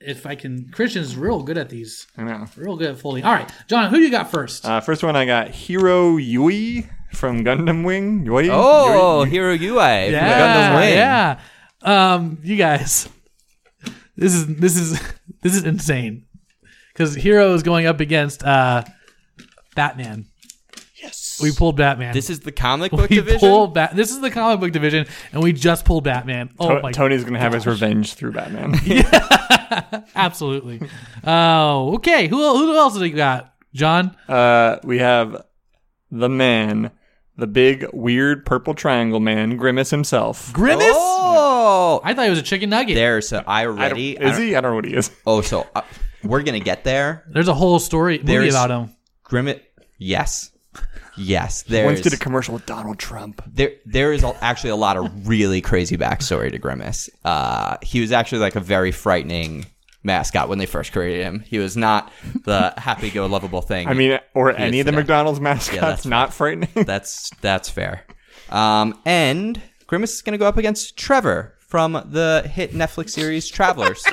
If I can, Christian's real good at these, I know. real good at folding. All right, John, who do you got first? Uh, first one, I got Heero Yuy from Gundam Wing. Yuy. oh, Yuy? Heero Yuy, yeah, Gundam Wing. yeah. Um, you guys, this is this is this is insane because Heero is going up against uh, Batman. Yes. We pulled Batman. This is the comic book we division. pulled Bat. This is the comic book division, and we just pulled Batman. Oh To- my Tony's gonna have his revenge through Batman. Absolutely. Oh, okay. Who who else do you got, John? uh, we have the man, the big weird purple triangle man, Grimace himself. Grimace. Oh, I thought he was a chicken nugget. there's a, I I don't- already. is he? I don't know what he is. Oh, so uh, we're gonna get there. There's a whole story movie There's- about him. Grimmett. Yes, yes. Once did a commercial with Donald Trump. there. There is actually a lot of really crazy backstory to Grimace. Uh, he was actually like a very frightening mascot when they first created him. He was not the happy-go-lovable thing. I mean, or any of the today. McDonald's mascots, that's not frightening. that's that's fair. Um, and Grimace is gonna go up against Trevor from the hit Netflix series Travelers.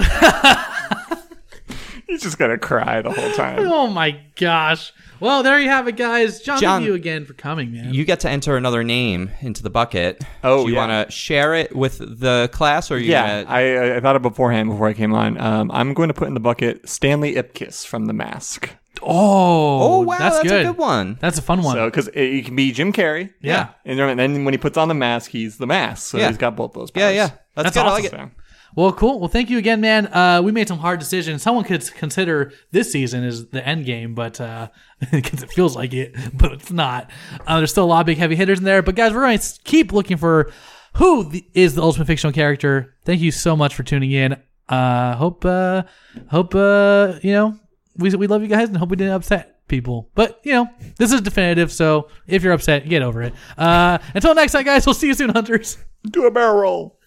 He's just gonna cry the whole time. Oh my gosh. Well, there you have it, guys. John, John- thank you again for coming, man. you get to enter another name into the bucket. Oh, Do you yeah. want to share it with the class, or are you Yeah, gonna? I, I thought it beforehand before I came on. Um, I'm going to put in the bucket Stanley Ipkiss from The Mask. oh, oh wow, that's, that's, good. a good one. That's a fun one. So, because it, it can be Jim Carrey. Yeah. And then- and then when he puts on the mask, he's the mask. So Yeah. he's got both those powers. yeah, yeah, that's, That's good. I awesome. like it. So, well, cool. Well, thank you again, man. Uh, we made some hard decisions. Someone could consider this season as the end game, but uh, because it feels like it, but it's not. Uh, there's still a lot of big heavy hitters in there. But guys, we're going to keep looking for who the, is the ultimate fictional character. Thank you so much for tuning in. Uh, hope, uh, hope, uh, you know, we we love you guys and hope we didn't upset people. But you know, this is definitive. So if you're upset, get over it. Uh, until next time, guys. We'll see you soon, hunters. Do a barrel roll.